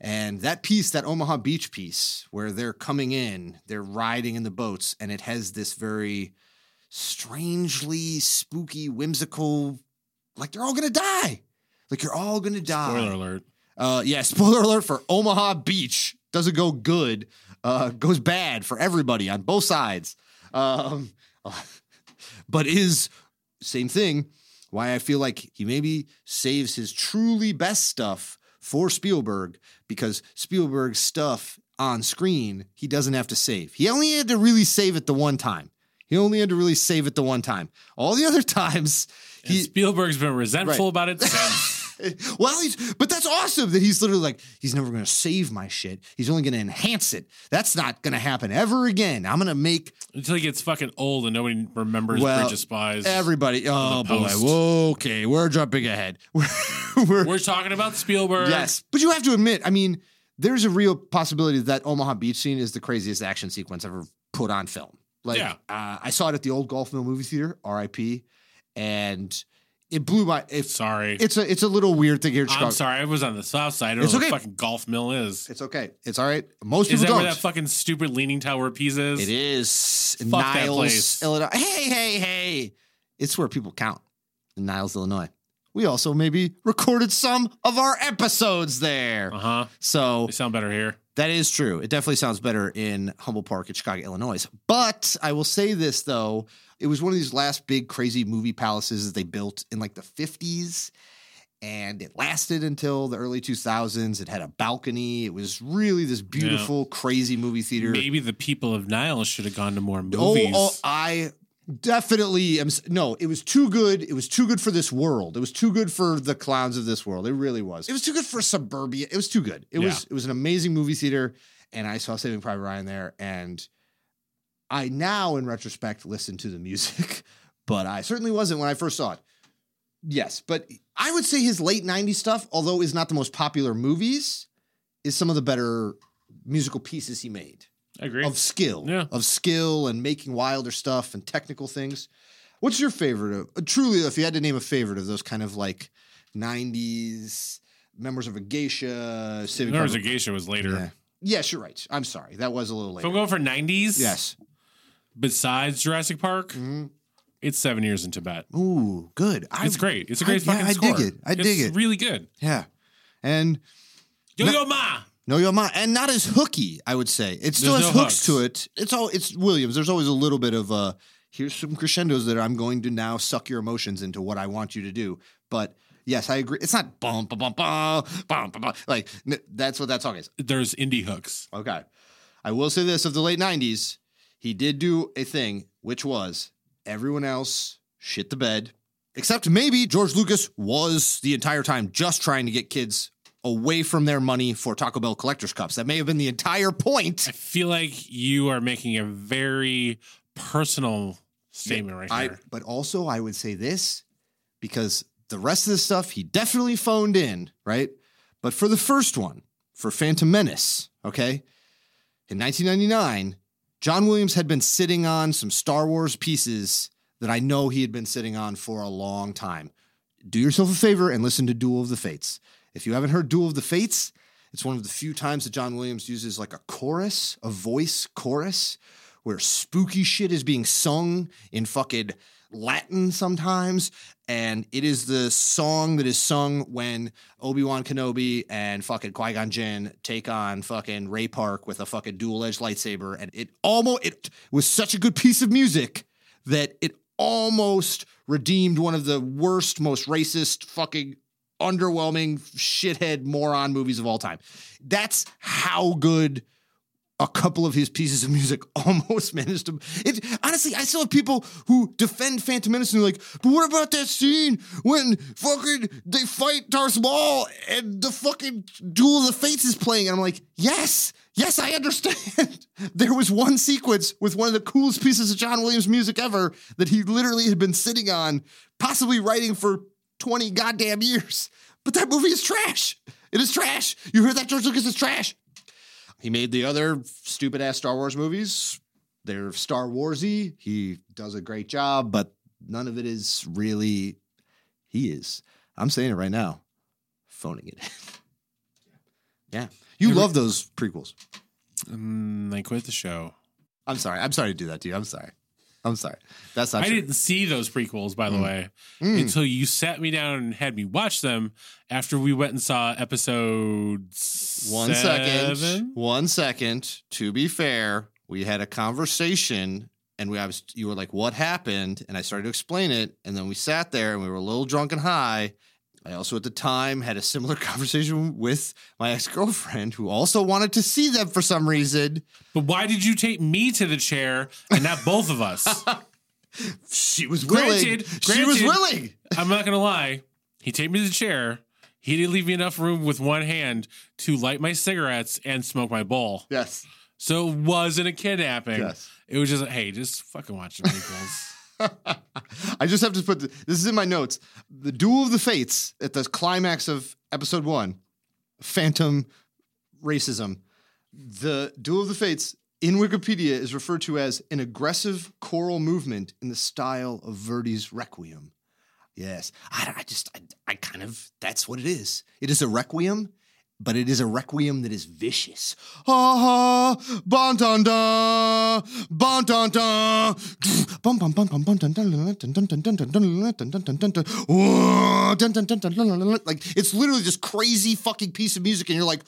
And that piece, that Omaha Beach piece, where they're coming in, they're riding in the boats, and it has this very strangely spooky, whimsical, like they're all gonna die. Like you're all gonna die. Spoiler alert. Uh, yeah, [laughs] spoiler alert for Omaha Beach. Doesn't go good. Uh, goes bad for everybody on both sides. Um, [laughs] but is same thing. Why I feel like he maybe saves his truly best stuff for Spielberg because Spielberg's stuff on screen he doesn't have to save. He only had to really save it the one time. He only had to really save it the one time. All the other [laughs] times And Spielberg's been resentful Right. about it since. [laughs] [laughs] well, he's but that's awesome that he's literally like he's never going to save my shit. He's only going to enhance it. That's not going to happen ever again. I'm going to make until he gets fucking old and nobody remembers Well, Bridge of Spies. everybody. Oh boy. Whoa, okay, we're jumping ahead. [laughs] We're, we're- We're talking about Spielberg. yes, but you have to admit. I mean, there's a real possibility that Omaha Beach scene is the craziest action sequence ever put on film. Like, Yeah. uh, I saw it at the old Golf Mill movie theater, R.I.P. And it blew my. It, Sorry. it's a it's a little weird thing here in Chicago. I'm sorry. I was on the south side. I don't It's know what okay. fucking golf mill is. It's okay. It's all right. Most Is people that don't. where that fucking stupid leaning tower piece is? It is Fuck that Niles, place. Illinois. Hey, hey, hey! It's where people count in Niles, Illinois. We also maybe recorded some of our episodes there. Uh huh. So They sound better here. that is true. It definitely sounds better in Humboldt Park in Chicago, Illinois. But I will say this though, it was one of these last big crazy movie palaces that they built in like the 50s. And it lasted until the early 2000s. It had a balcony. It was really this beautiful, crazy movie theater. Maybe the people of Niles should have gone to more Oh, movies. oh, I definitely am. No, it was too good. It was too good for this world. It was too good for the clowns of this world. It really was. It was too good for suburbia. It was too good. It was. It was an amazing movie theater, and I saw Saving Private Ryan there. And I now, in retrospect, listen to the music, [laughs] but I certainly wasn't when I first saw it. Yes, but I would say his late '90s stuff, although is not the most popular movies, is some of the better musical pieces he made I agree. of skill, Yeah. of skill and making wilder stuff and technical things. What's your favorite of uh, truly? If you had to name a favorite of those kind of like 90s, Memoirs of a Geisha, Civic. Memoirs of Geisha was later. Yeah. Yes, you're right. I'm sorry. That was a little If I'm going for 90s, Yes. besides Jurassic Park, Mhm. it's Seven Years in Tibet. Ooh, good. I, It's great. It's a great yeah, fucking I score. dig it. I It's dig it. really good. Yeah. And Yo Yo Ma! No Yo Ma, and not as hooky, I would say. It still There's has no hooks, to it. It's all it's Williams. There's always a little bit of uh here's some crescendos that I'm going to now suck your emotions into what I want you to do. But yes, I agree. It's not bum bum bum bum bum bum, bum. like n- that's what that song is. There's indie hooks. Okay. I will say this of the late 90s, he did do a thing, which was everyone else shit the bed, except maybe George Lucas was the entire time just trying to get kids away from their money for Taco Bell collector's cups. That may have been the entire point. I feel like you are making a very personal statement right I, here. but also, I would say this because the rest of the stuff he definitely phoned in, right? But for the first one, for Phantom Menace, okay, in 1999, John Williams had been sitting on some Star Wars pieces that I know he had been sitting on for a long time. Do yourself a favor and listen to Duel of the Fates. If you haven't heard Duel of the Fates, it's one of the few times that John Williams uses like a chorus, a voice chorus, where spooky shit is being sung in fucking Latin sometimes. And it is the song that is sung when Obi Wan Kenobi and fucking Qui Gon Jinn take on fucking Ray Park with a fucking dual edged lightsaber. And it almost, it was such a good piece of music that it almost redeemed one of the worst, most racist, fucking underwhelming, shithead, moron movies of all time. That's how good a couple of his pieces of music [laughs] almost managed to. It honestly, I still have people who defend Phantom Menace and they're like, "But what about that scene when fucking they fight Darth Maul and the fucking Duel of the Fates is playing?" And I'm like, "Yes, yes, I understand." [laughs] there was one sequence with one of the coolest pieces of John Williams music ever that he literally had been sitting on, possibly writing for 20 goddamn years. But that movie is trash. It is trash. You heard that, George Lucas is trash. He made the other stupid ass Star Wars movies. They're Star Warsy. He does a great job, but none of it is really. He is. I'm saying it right now. Phoning it. [laughs] yeah, you Never- love those prequels. Mm, I quit the show. I'm sorry. I'm sorry to do that to you. I'm sorry. I'm sorry. That's not I true. didn't see those prequels, by the Mm. way, Mm. until you sat me down and had me watch them after we went and saw episode One second. seven. One second. To be fair, we had a conversation and we I was you were like, what happened? And I started to explain it. And then we sat there and we were a little drunk and high. I also at the time had a similar [laughs] conversation with my ex-girlfriend who also wanted to see them for some reason. But why did you take me to the chair and not both of us? [laughs] She was willing. Granted- she was willing. I'm not gonna lie. He take me to the chair. He didn't leave me enough room with one hand to light my cigarettes and smoke my bowl. Yes. So it wasn't a kidnapping. Yes. It was just, hey, just fucking watch the [laughs] prequels. [laughs] I just have to put this is in my notes. The Duel of the Fates at the climax of episode one, Phantom Racism. The Duel of the Fates in Wikipedia is referred to as an aggressive choral movement in the style of Verdi's Requiem. Yes, I, I just, I, I kind of, that's what it is. It is a requiem, but it is a requiem that is vicious. Ha ha, bon dun dun, bon dun dun, bum bum bum bum bum dun dun dun dun dun dun dun dun dun dun dun like it's literally this crazy fucking piece of music, and you're like.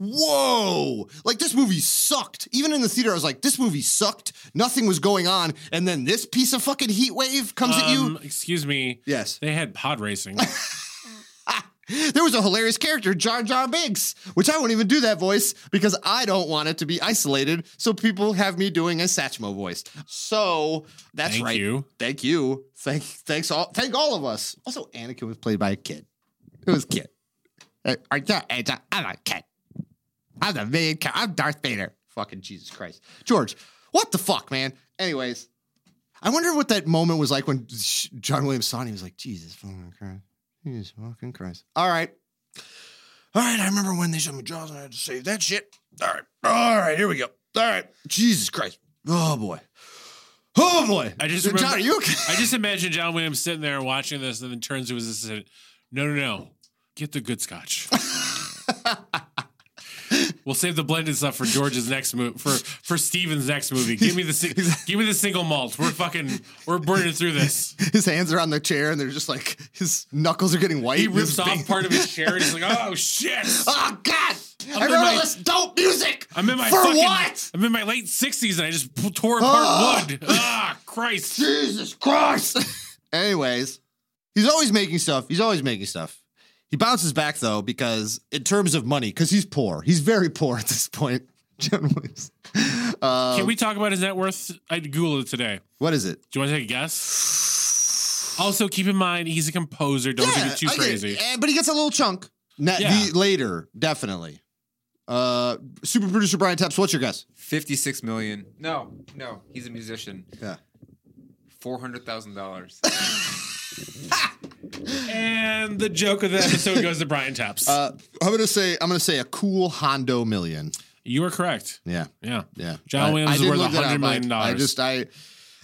Whoa! Like this movie sucked. Even in the theater, I was like, "This movie sucked. Nothing was going on." And then this piece of fucking heat wave comes at you. Um, excuse me. Yes, They had pod racing. There was a hilarious character, Jar Jar Binks, which I won't even do that voice because I don't want it to be isolated. So people have me doing a Satchmo voice. So that's Thank right. you. Thank you. Thank thanks all thank all of us. Also, Anakin was played by a kid. It was a kid. Uh, I'm a kid. I'm the main character. I'm Darth Vader. Fucking Jesus Christ. George, what the fuck, man? Anyways, I wonder what that moment was like when John Williams saw it. He was like, Jesus fucking Christ. Jesus fucking Christ. All right. All right. I remember when they showed me Jaws and I had to save that shit. All right. All right. Here we go. All right. Jesus Christ. Oh, boy. Oh, boy. I just John, are you okay? I just imagine John Williams sitting there watching this and then turns to his assistant. No, no, no. Get the good scotch. [laughs] we'll save the blended stuff for George's next move for for Steven's next movie. Give me the si- give me the single malt. We're fucking we're burning through this. His hands are on the chair and they're just like his knuckles are getting white. He rips off big- part of his chair and He's like, oh [laughs] shit. Oh God! I'm I remember my- this dope music. I'm in my for fucking, what? I'm in my late sixties and I just tore apart Ah. wood. Ah, Christ. Jesus Christ. [laughs] Anyways, he's always making stuff. He's always making stuff. He bounces back though because in terms of money, because he's poor. He's very poor at this point. [laughs] John Williams. Uh, Can we talk about his net worth? I googled it today. what is it? Do you want to take a guess? Also, keep in mind he's a composer. Don't take it too I get crazy. Eh, but he gets a little chunk. Na- Yeah. the- later, definitely. Uh, super producer Brian Tepps, what's your guess? 56 million. No, no, he's a musician. Yeah. $400,000. [laughs] And the joke of the episode goes to Brian Taps. Uh, I'm gonna say I'm gonna say a cool Hondo million. you are correct. Yeah, Yeah. yeah. John I- Williams I is worth look that $100 I, I just I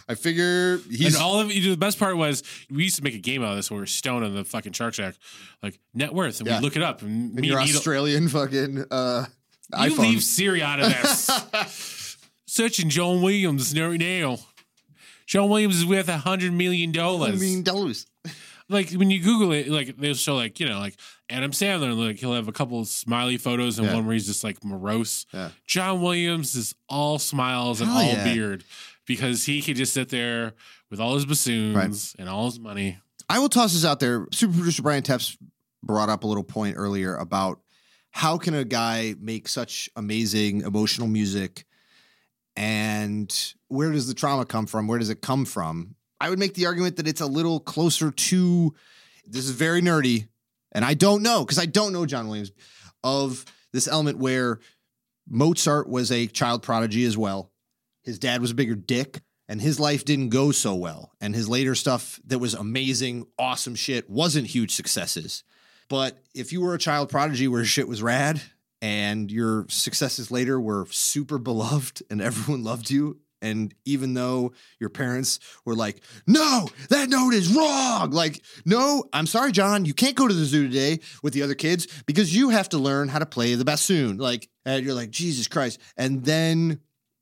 I figure he's and all of you. The best part was we used to make a game out of this when we were stoned on the fucking Shark Shack, like net worth, and Yeah. we look it up. And your and Needle- Australian fucking uh, you iPhone. leave Siri out of this. [laughs] Searching John Williams right now. John Williams is worth a hundred million dollars. mean, dollars. [laughs] like when you Google it, like they'll show like you know like Adam Sandler, like he'll have a couple smiley photos and Yeah. one where he's just like morose. Yeah. John Williams is all smiles and Hell all yeah. beard because he could just sit there with all his bassoons and all his money. I will toss this out there. Super producer Brian Tepps brought up a little point earlier about how can a guy make such amazing emotional music and where does the trauma come from? Where does it come from? I would make the argument that it's a little closer to this is very nerdy, and I don't know because I don't know John Williams of this element where Mozart was a child prodigy as well. His dad was a bigger dick, and his life didn't go so well. And his later stuff that was amazing, awesome shit wasn't huge successes. But if you were a child prodigy where shit was rad and your successes later were super beloved and [laughs] everyone loved you, and even though your parents were like, no, that note is wrong. Like, no, I'm sorry, John, you can't go to the zoo today with the other kids because you have to learn how to play the bassoon. Like, and you're like, Jesus Christ. And then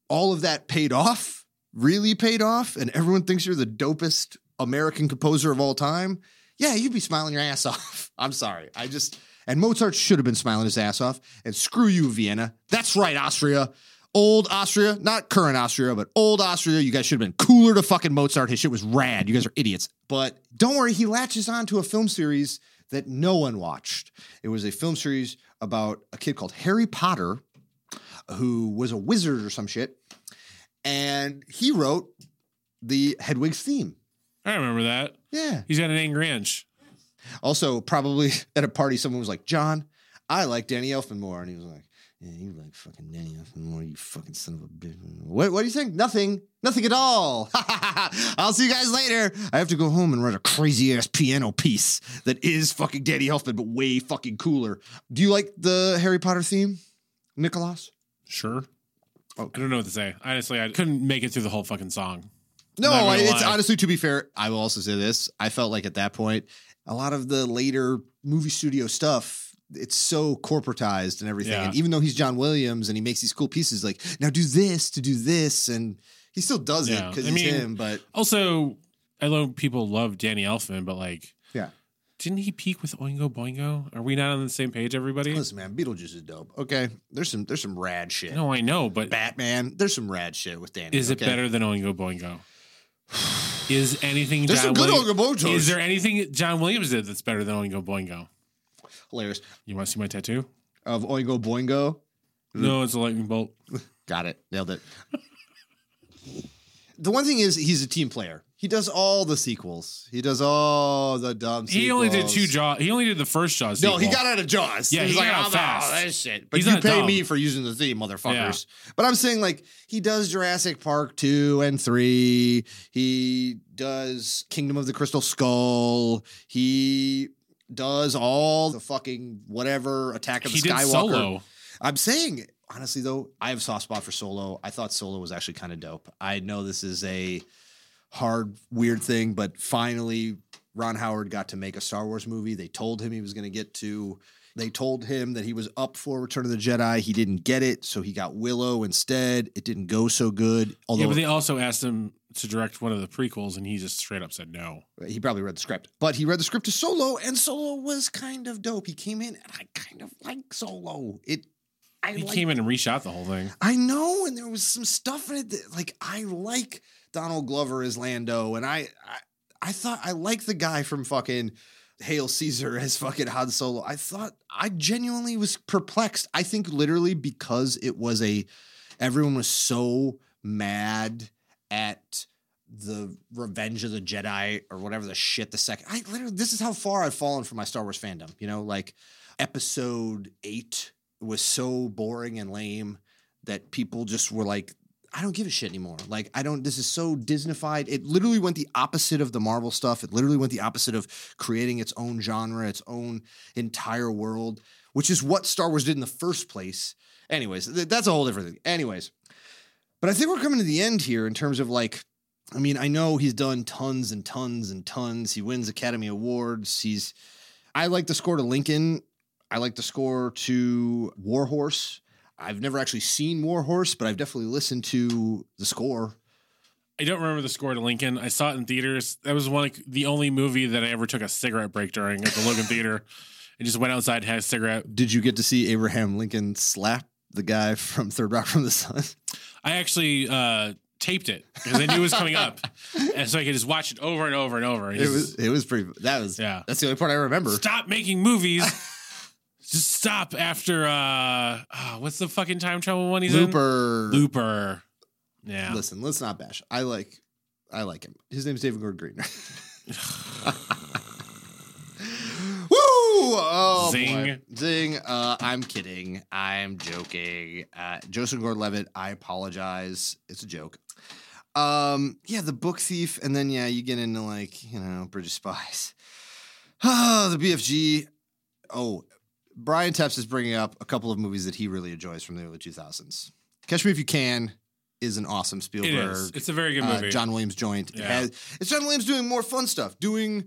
all of that paid off, really paid off, and everyone thinks you're the dopest American composer of all time. Yeah, you'd be smiling your ass [laughs] off. I'm sorry. I just, and Mozart should have been smiling his ass off. And screw you, Vienna. That's right, Austria. Old Austria, not current Austria, but old Austria. You guys should have been cooler to fucking Mozart. His shit was rad. You guys are idiots. But don't worry, he latches on to a film series that no one watched. It was a film series about a kid called Harry Potter who was a wizard or some shit. And he wrote the Hedwig's theme. I remember that. Yeah. He's got an angry inch. Also, probably [laughs] at a party, someone was like, John, I like Danny Elfman more. And he was like, Yeah, you like fucking Danny Elfman more, you fucking son of a bitch. What, what do you think? Nothing. Nothing at all. [laughs] I'll see you guys later. I have to go home and write a crazy ass piano piece that is fucking Danny Elfman, but way fucking cooler. Do you like the Harry Potter theme, Nicholas? Sure. Oh, I don't know what to say. Honestly, I couldn't make it through the whole fucking song. No, I, it's lie. honestly to be fair. I will also say this: I felt like at that point, a lot of the later movie studio stuff, it's so corporatized and everything. Yeah. And even though he's John Williams and he makes these cool pieces, like now do this to do this, and he still does it because he's mean- him. But Also, I know people love Danny Elfman, but like, yeah, didn't he peak with Oingo Boingo? Are we not on the same page, everybody? listen, man, Beetlejuice is dope. Okay, there's some there's some rad shit. No, I know, but Batman, there's some rad shit with Danny. is it okay? better than Oingo Boingo? Is anything There's John some good Williams, Oingo Boingos. Is there anything John Williams did that's better than Oingo Boingo? Hilarious You want to see my tattoo? of Oingo Boingo. No, it's a lightning bolt. [laughs] Got it. Nailed it. the one thing is he's a team player. He does all the sequels. He does all the dumb He only did two Jaws. He only did the first Jaws. No, he got out of Jaws. Yeah, he's he like, got out fast. that shit. But He's you pay dumb. me for using the theme, motherfuckers. But I'm saying like he does Jurassic Park two and three. He does Kingdom of the Crystal Skull. He does all the fucking whatever Attack of the He did Skywalker. Solo. I'm saying honestly though, I have a soft spot for Solo. I thought Solo was actually kind of dope. I know this is a hard, weird thing, but finally Ron Howard got to make a Star Wars movie. They told him he was going to get to. They told him that he was up for Return of the Jedi. He didn't get it, so he got Willow instead. It didn't go so good. Although yeah, but they also asked him to direct one of the prequels, and he just straight up said no. he probably read the script, but he read the script to Solo, and Solo was kind of dope. He came in, and I kind of like Solo. It, I He like came in and reshot the whole thing. I know, and there was some stuff in it that, like, I like Donald Glover as Lando, and I, I, I thought I liked the guy from fucking Hail Caesar as fucking Han Solo. I thought I genuinely was perplexed. I think literally because it was a, everyone was so mad at the Revenge of the Jedi or whatever the shit the second. I literally this is how far I've fallen from my Star Wars fandom. You know, like Episode Eight was so boring and lame that people just were like, I don't give a shit anymore. Like, I don't, this is so Disneyfied. It literally went the opposite of the Marvel stuff. It literally went the opposite of creating its own genre, its own entire world, which is what Star Wars did in the first place. Anyways, th- that's a whole different thing. Anyways, but I think we're coming to the end here in terms of like, I mean, I know he's done tons and tons and tons. He wins Academy Awards. He's, I like the score to Lincoln. I like the score to Warhorse. I've never actually seen Warhorse, but I've definitely listened to the score. I don't remember the score to Lincoln. I saw it in theaters. That was one like the only movie that I ever took a cigarette break during at the Logan [laughs] Theater, and just went outside and had a cigarette. Did you get to see Abraham Lincoln slap the guy from Third Rock from the Sun? I actually uh, taped it because I knew it was coming up, [laughs] and so I could just watch it over and over and over. It was it was pretty. That was Yeah. That's the only part I remember. stop making movies. [laughs] just stop after uh, oh, what's the fucking time travel one he's Looper. in? Looper. Yeah. Listen, let's not bash. I like, I like him. His name's David Gordon Green. [laughs] Woo! Oh, Zing. boy. Zing. Uh, I'm kidding. I'm joking. Uh, Joseph Gordon-Levitt. I apologize. It's a joke. Um, yeah, the book thief, and then yeah, you get into like you know British spies. Ah, [sighs] the BFG. Oh, Brian Tepps is bringing up a couple of movies that he really enjoys from the early 2000s. Catch Me If You Can is an awesome It Spielberg. is. It's a very good uh, movie. John Williams joint. It Yeah. has, it's John Williams doing more fun stuff, doing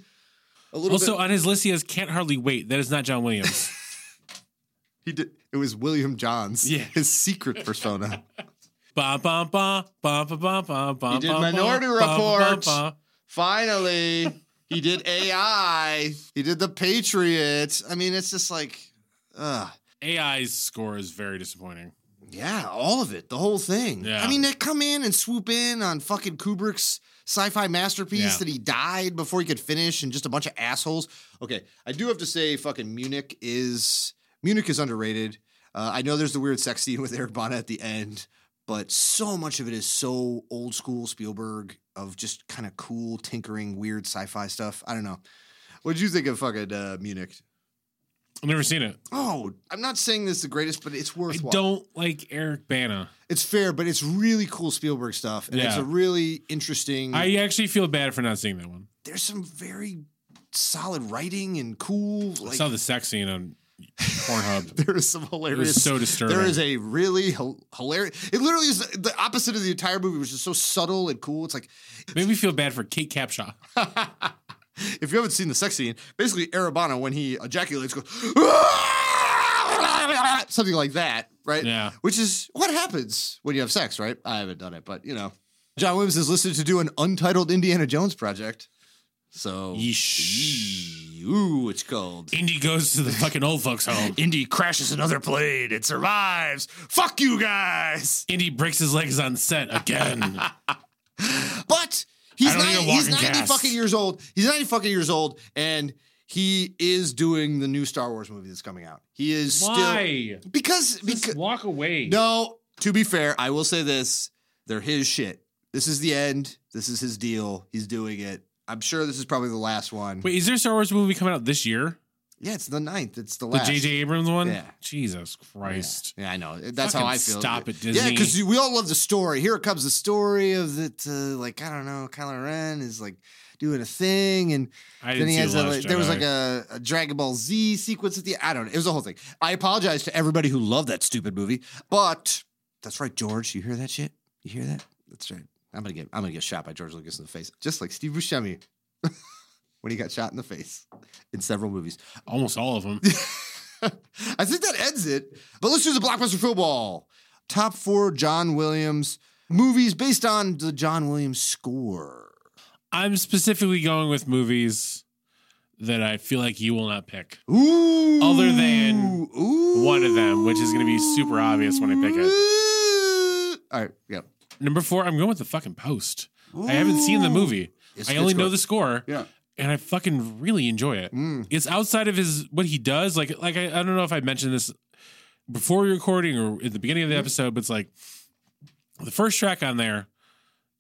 a little also bit. on his list, he has "Can't Hardly Wait." That is not John Williams. [laughs] [laughs] He did. It was William Johns. Yeah. his secret persona. [laughs] Ba ba ba ba ba ba ba ba. He did Minority Report. Finally, he did AI. He did the Patriots. I mean, it's just like, uh AI's score is very disappointing. yeah, all of it, the whole thing. Yeah. I mean, they come in and swoop in on fucking Kubrick's sci-fi masterpiece Yeah. that he died before he could finish, and just a bunch of assholes. Okay, I do have to say, fucking Munich is Munich is underrated. Uh, I know there's the weird sex scene with Eric Bana at the end, but so much of it is so old school Spielberg of just kind of cool, tinkering, weird sci-fi stuff. I don't know. What did you think of fucking uh, Munich? I've never seen it. Oh, I'm not saying this is the greatest, but it's worth it. I worthwhile. don't like Eric Bana. It's fair, but it's really cool Spielberg stuff, and it's Yeah. a really interesting. I actually feel bad for not seeing that one. there's some very solid writing and cool. I Like, saw the sex scene on Pornhub. [laughs] there is some It hilarious. was so disturbing. there is a really hil- hilarious. It literally is the opposite of the entire movie, which is so subtle and cool. It's like Made me feel bad for Kate Capshaw. [laughs] if you haven't seen the sex scene, basically Eric Bana when he ejaculates goes ah! something like that, right? Yeah. Which is what happens when you have sex, right? I haven't done it, but you know, John Williams is listed to do an untitled Indiana Jones project. So, Yeesh. ooh, it's called. Indy goes to the fucking old folks home. [laughs] Indy crashes another plane. It survives. Fuck you guys. Indy breaks his legs on set again. [laughs] But he's don't 90, he's 90 cast. fucking years old. He's 90 fucking years old, and he is doing the new Star Wars movie that's coming out. He is Why? still because Just because walk away. no. To be fair, I will say this: they're his shit. This is the end. This is his deal. He's doing it. I'm sure this is probably the last one. Wait, is there a Star Wars movie coming out this year? Yeah, it's the ninth. It's the last. The. J.J. Abrams one? Yeah. Jesus Christ. Yeah, I know. That's Fucking how I feel. stop it, Disney. Yeah, because we all love the story. Here comes the story of that. Uh, like I don't know, Kylo Ren is like doing a thing, and I then he has a, like, there was like a, a Dragon Ball Z sequence at the. I don't know. It was a whole thing. I apologize to everybody who loved that stupid movie, but that's right, George. You hear that shit? You hear that? That's right. I'm gonna get. I'm gonna get shot by George Lucas in the face, just like Steve Buscemi. [laughs] when he got shot in the face in several movies. Almost all of them. [laughs] I think that ends it. But let's do the blockbuster football. Top four John Williams movies based on the John Williams score. I'm specifically going with movies that I feel like you will not pick. Ooh. Other than Ooh. one of them, which is gonna be super obvious when I pick it. All right. Yeah. Number four, I'm going with the fucking post. I haven't seen the movie. It's I only know the score. Yeah. And I fucking really enjoy it. Mm. It's outside of his what he does. Like like I, I don't know if I mentioned this before recording or at the beginning of Mm-hmm. the episode, but it's like the first track on there,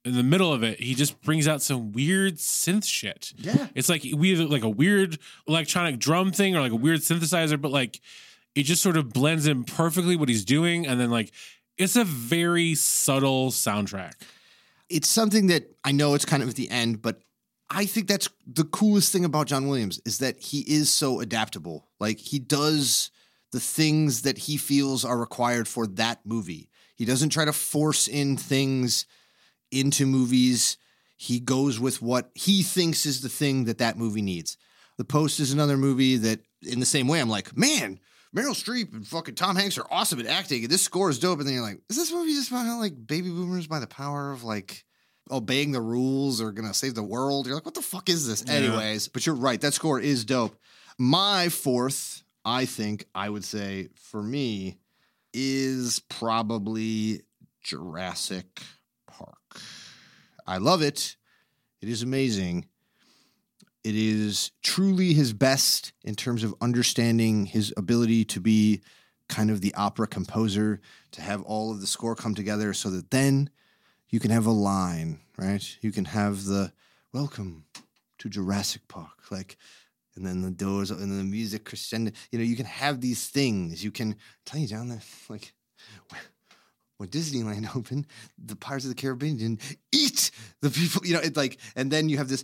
in the middle of it, he just brings out some weird synth shit. Yeah. It's like we like a weird electronic drum thing or like a weird synthesizer, but like it just sort of blends in perfectly what he's doing. And then like it's a very subtle soundtrack. It's something that I know it's kind of at the end, but I think that's the coolest thing about John Williams is that he is so adaptable. Like he does the things that he feels are required for that movie. He doesn't try to force in things into movies. He goes with what he thinks is the thing that that movie needs. The Post is another movie that, in the same way, I'm like, man, Meryl Streep and fucking Tom Hanks are awesome at acting. And this score is dope. And then you're like, is this movie just about how like baby boomers by the power of like obeying the rules are gonna save the world? You're like, what the fuck is this? Yeah. Anyways, but you're right. That score is dope. My fourth, I think I would say for me, is probably Jurassic Park. I love it. It is amazing. It is truly his best in terms of understanding his ability to be kind of the opera composer, to have all of the score come together so that then you can have a line, right? You can have the welcome to Jurassic Park, like, and then the doors and then the music crescendo. You know, you can have these things. You can tell you down there, [laughs] like, when Disneyland [laughs] opened, the Pirates of the Caribbean didn't eat the people. You know, it's like, and then you have this,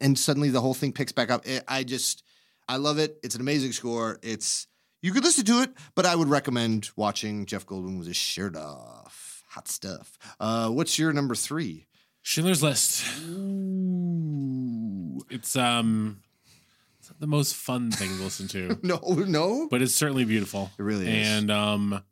and suddenly the whole thing picks back up. I- I just, I love it. It's an amazing score. It's you could listen to it, but I would recommend watching Jeff Goldblum with his shirt off. Hot stuff. Uh, what's your number three? Schindler's List. Ooh. It's um it's not the most fun thing to listen to. [laughs] No, no. but it's certainly beautiful. It really is. And um,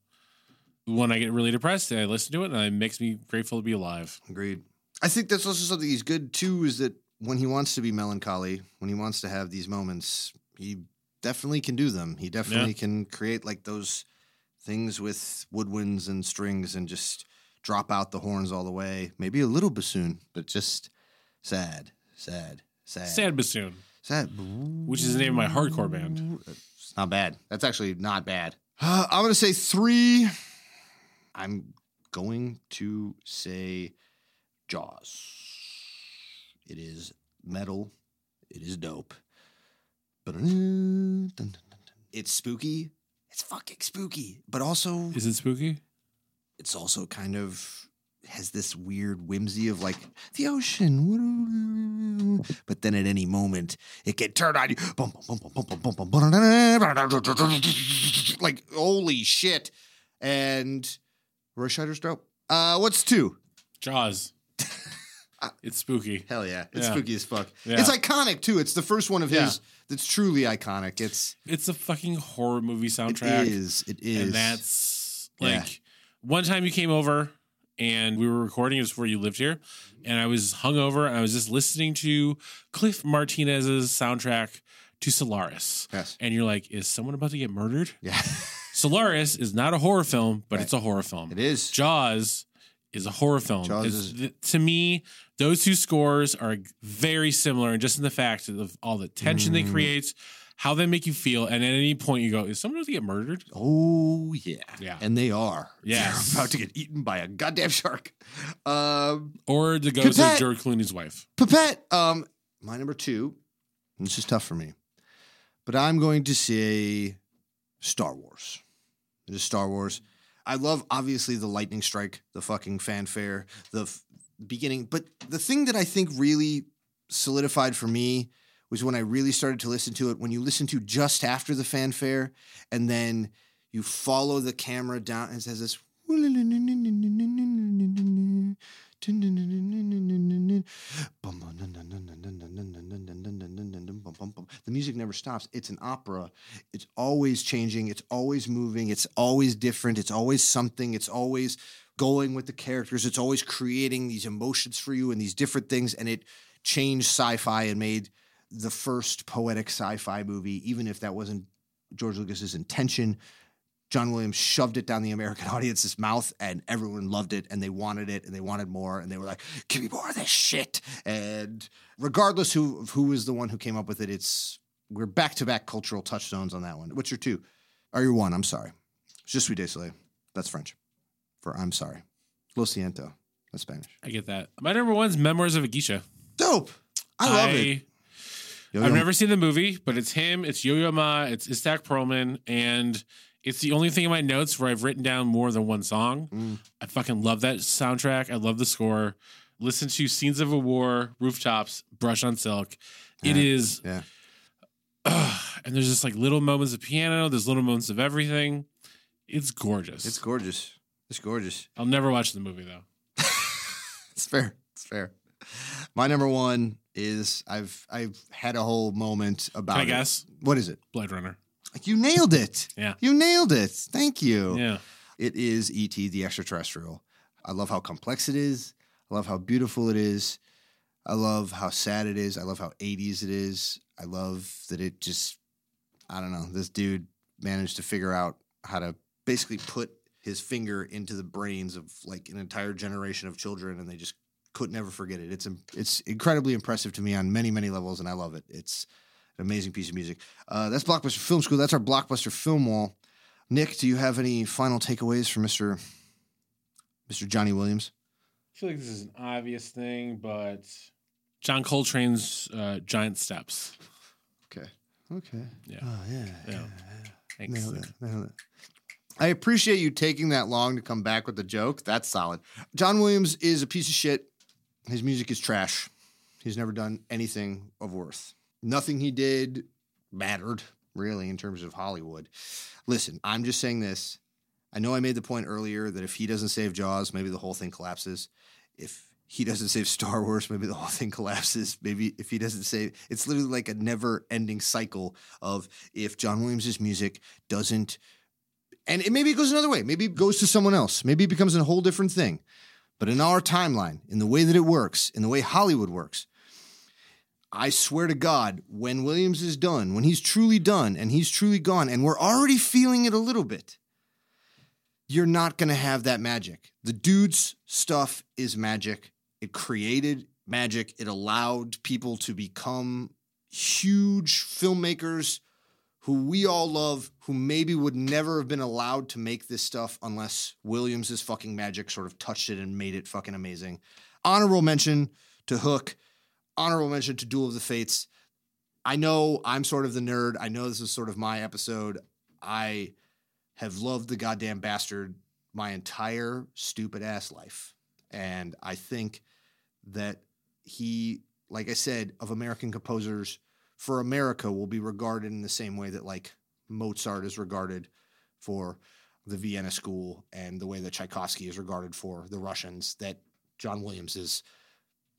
when I get really depressed, I listen to it, and it makes me grateful to be alive. Agreed. I think that's also something he's good too. Is that when he wants to be melancholy, when he wants to have these moments, he definitely can do them. He definitely Yeah. can create like those things with woodwinds and strings and just drop out the horns all the way. Maybe a little bassoon, but just sad, sad, sad, Sad Bassoon, sad. which is the name of my hardcore band. It's not bad. That's actually not bad. Uh, I'm going to say three. I'm going to say Jaws. It is metal. It is dope. It's spooky. It's fucking spooky, but also Is it spooky? it's also kind of has this weird whimsy of like the ocean. But then at any moment, it can turn on you. Bum, bum, bum, bum, bum, bum, bum, bum, Like, holy shit. And Roy Scheider's dope. Uh, what's two? Jaws. [laughs] it's spooky. Hell yeah. It's Yeah. spooky as fuck. Yeah. It's iconic too. It's the first one of Yeah. his that's truly iconic. It's It's a fucking horror movie soundtrack. is. It is. And that's Yeah. like one time you came over and we were recording, it was before you lived here, and I was hungover and I was just listening to Cliff Martinez's soundtrack to Solaris. Yes. And you're like, is someone about to get murdered? yeah. [laughs] Solaris is not a horror film, but Right. it's a horror film. it is. Jaws is a horror film. Is- to me, those two scores are very similar, and just in the fact of all the tension they Mm. create, how they make you feel, and at any point you go, "Is someone going to get murdered?" Oh yeah, Yeah. and they are. Yeah, about to get eaten by a goddamn shark. Um, Or the ghost Pipette. of George Clooney's wife. Pipette. Um, my number two. This is tough for me, but I'm going to say Star Wars. It is Star Wars. I love obviously the lightning strike, the fucking fanfare, the f- beginning. But the thing that I think really solidified for me was when I really started to listen to it. When you listen to just after the fanfare, and then you follow the camera down and it says this The music never stops. It's an opera. It's always changing. It's always moving. It's always different. It's always something. It's always going with the characters. It's always creating these emotions for you and these different things. And it changed sci-fi and made the first poetic sci-fi movie, even if that wasn't George Lucas's intention. John Williams shoved it down the American [laughs] audience's mouth, and everyone loved it, and they wanted it, and they wanted more, and they were like, "Give me more of this shit." And regardless who of who was the one who came up with it, it's we're back to back cultural touchstones on that one. What's your two? Are your one? I'm sorry. Je suis désolé. That's French for I'm sorry. Lo siento. That's Spanish. I get that. My number one's Memoirs of a Geisha. Dope. I love it. Yo-yo. I've never seen the movie, but it's him, it's Yo Yo Ma, it's Itzhak Perlman, and it's the only thing in my notes where I've written down more than one song. Mm. I fucking love that soundtrack. I love the score. Listen to Scenes of a War, Rooftops, Brush on Silk. It Yeah. is, Yeah. ugh, [sighs] and there's just like little moments of piano, there's little moments of everything. It's gorgeous. It's gorgeous. It's gorgeous. I'll never watch the movie though. [laughs] It's fair. It's fair. My number one is I've I've had a whole moment about Can I it. guess? What is it? Blade Runner. Like you nailed it. Yeah. You nailed it. Thank you. Yeah. It is E.T. the extraterrestrial. I love how complex it is. I love how beautiful it is. I love how sad it is. I love how 80s it is. I love that it just, I don't know, this dude managed to figure out how to basically put his finger into the brains of like an entire generation of children and they just could never forget it. It's it's incredibly impressive to me on many, many levels and I love it. It's amazing piece of music. Uh, that's Blockbuster Film School. That's our Blockbuster Film Wall. Nick, do you have any final takeaways for Mr. Mr. Johnny Williams? I feel like this is an obvious thing, but John Coltrane's uh, Giant Steps. Okay. Okay. Yeah. Oh yeah. Yeah. Thanks. Nailed it. Nailed it. I appreciate you taking that long to come back with the joke. That's solid. John Williams is a piece of shit. His music is trash. He's never done anything of worth. Nothing he did mattered, really, in terms of Hollywood. Listen, I'm just saying this. I know I made the point earlier that if he doesn't save Jaws, maybe the whole thing collapses. If he doesn't save Star Wars, maybe the whole thing collapses. Maybe if he doesn't save, it's literally like a never ending cycle of if John Williams' music doesn't, and it, maybe it goes another way. Maybe it goes to someone else. Maybe it becomes a whole different thing. But in our timeline, in the way that it works, in the way Hollywood works, I swear to God, when Williams is done, when he's truly done and he's truly gone, and we're already feeling it a little bit, you're not going to have that magic. The dude's stuff is magic. It created magic. It allowed people to become huge filmmakers who we all love, who maybe would never have been allowed to make this stuff unless Williams's fucking magic sort of touched it and made it fucking amazing. Honorable mention to Hook. Honorable mention to Duel of the Fates. I know I'm sort of the nerd. I know this is sort of my episode. I have loved the goddamn bastard my entire stupid ass life. And I think that he, like I said, of American composers for America will be regarded in the same way that like Mozart is regarded for the Vienna School and the way that Tchaikovsky is regarded for the Russians, that John Williams is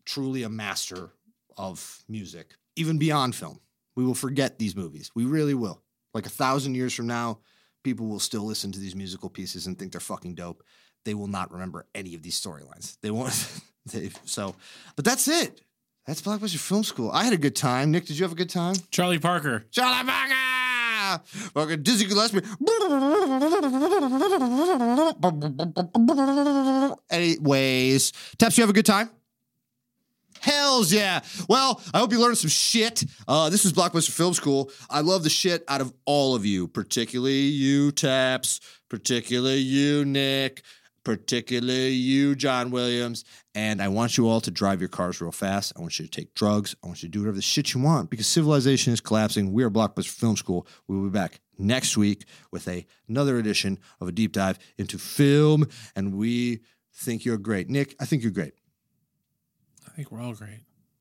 truly a master of music, even beyond film. We will forget these movies. We really will. Like a thousand years from now, people will still listen to these musical pieces and think they're fucking dope. They will not remember any of these storylines. They won't. [laughs] they, so, but that's it. That's Blockbuster Film School. I had a good time. Nick, did you have a good time? Charlie Parker. Charlie Parker! Fucking Dizzy Gillespie. Anyways, Taps, you have a good time? Hells yeah. Well, I hope you learned some shit. Uh, this is Blockbuster Film School. I love the shit out of all of you, particularly you, Taps, particularly you, Nick, particularly you, John Williams. And I want you all to drive your cars real fast. I want you to take drugs. I want you to do whatever the shit you want because civilization is collapsing. We are Blockbuster Film School. We will be back next week with a, another edition of a deep dive into film. And we think you're great. Nick, I think you're great. I think we're all great.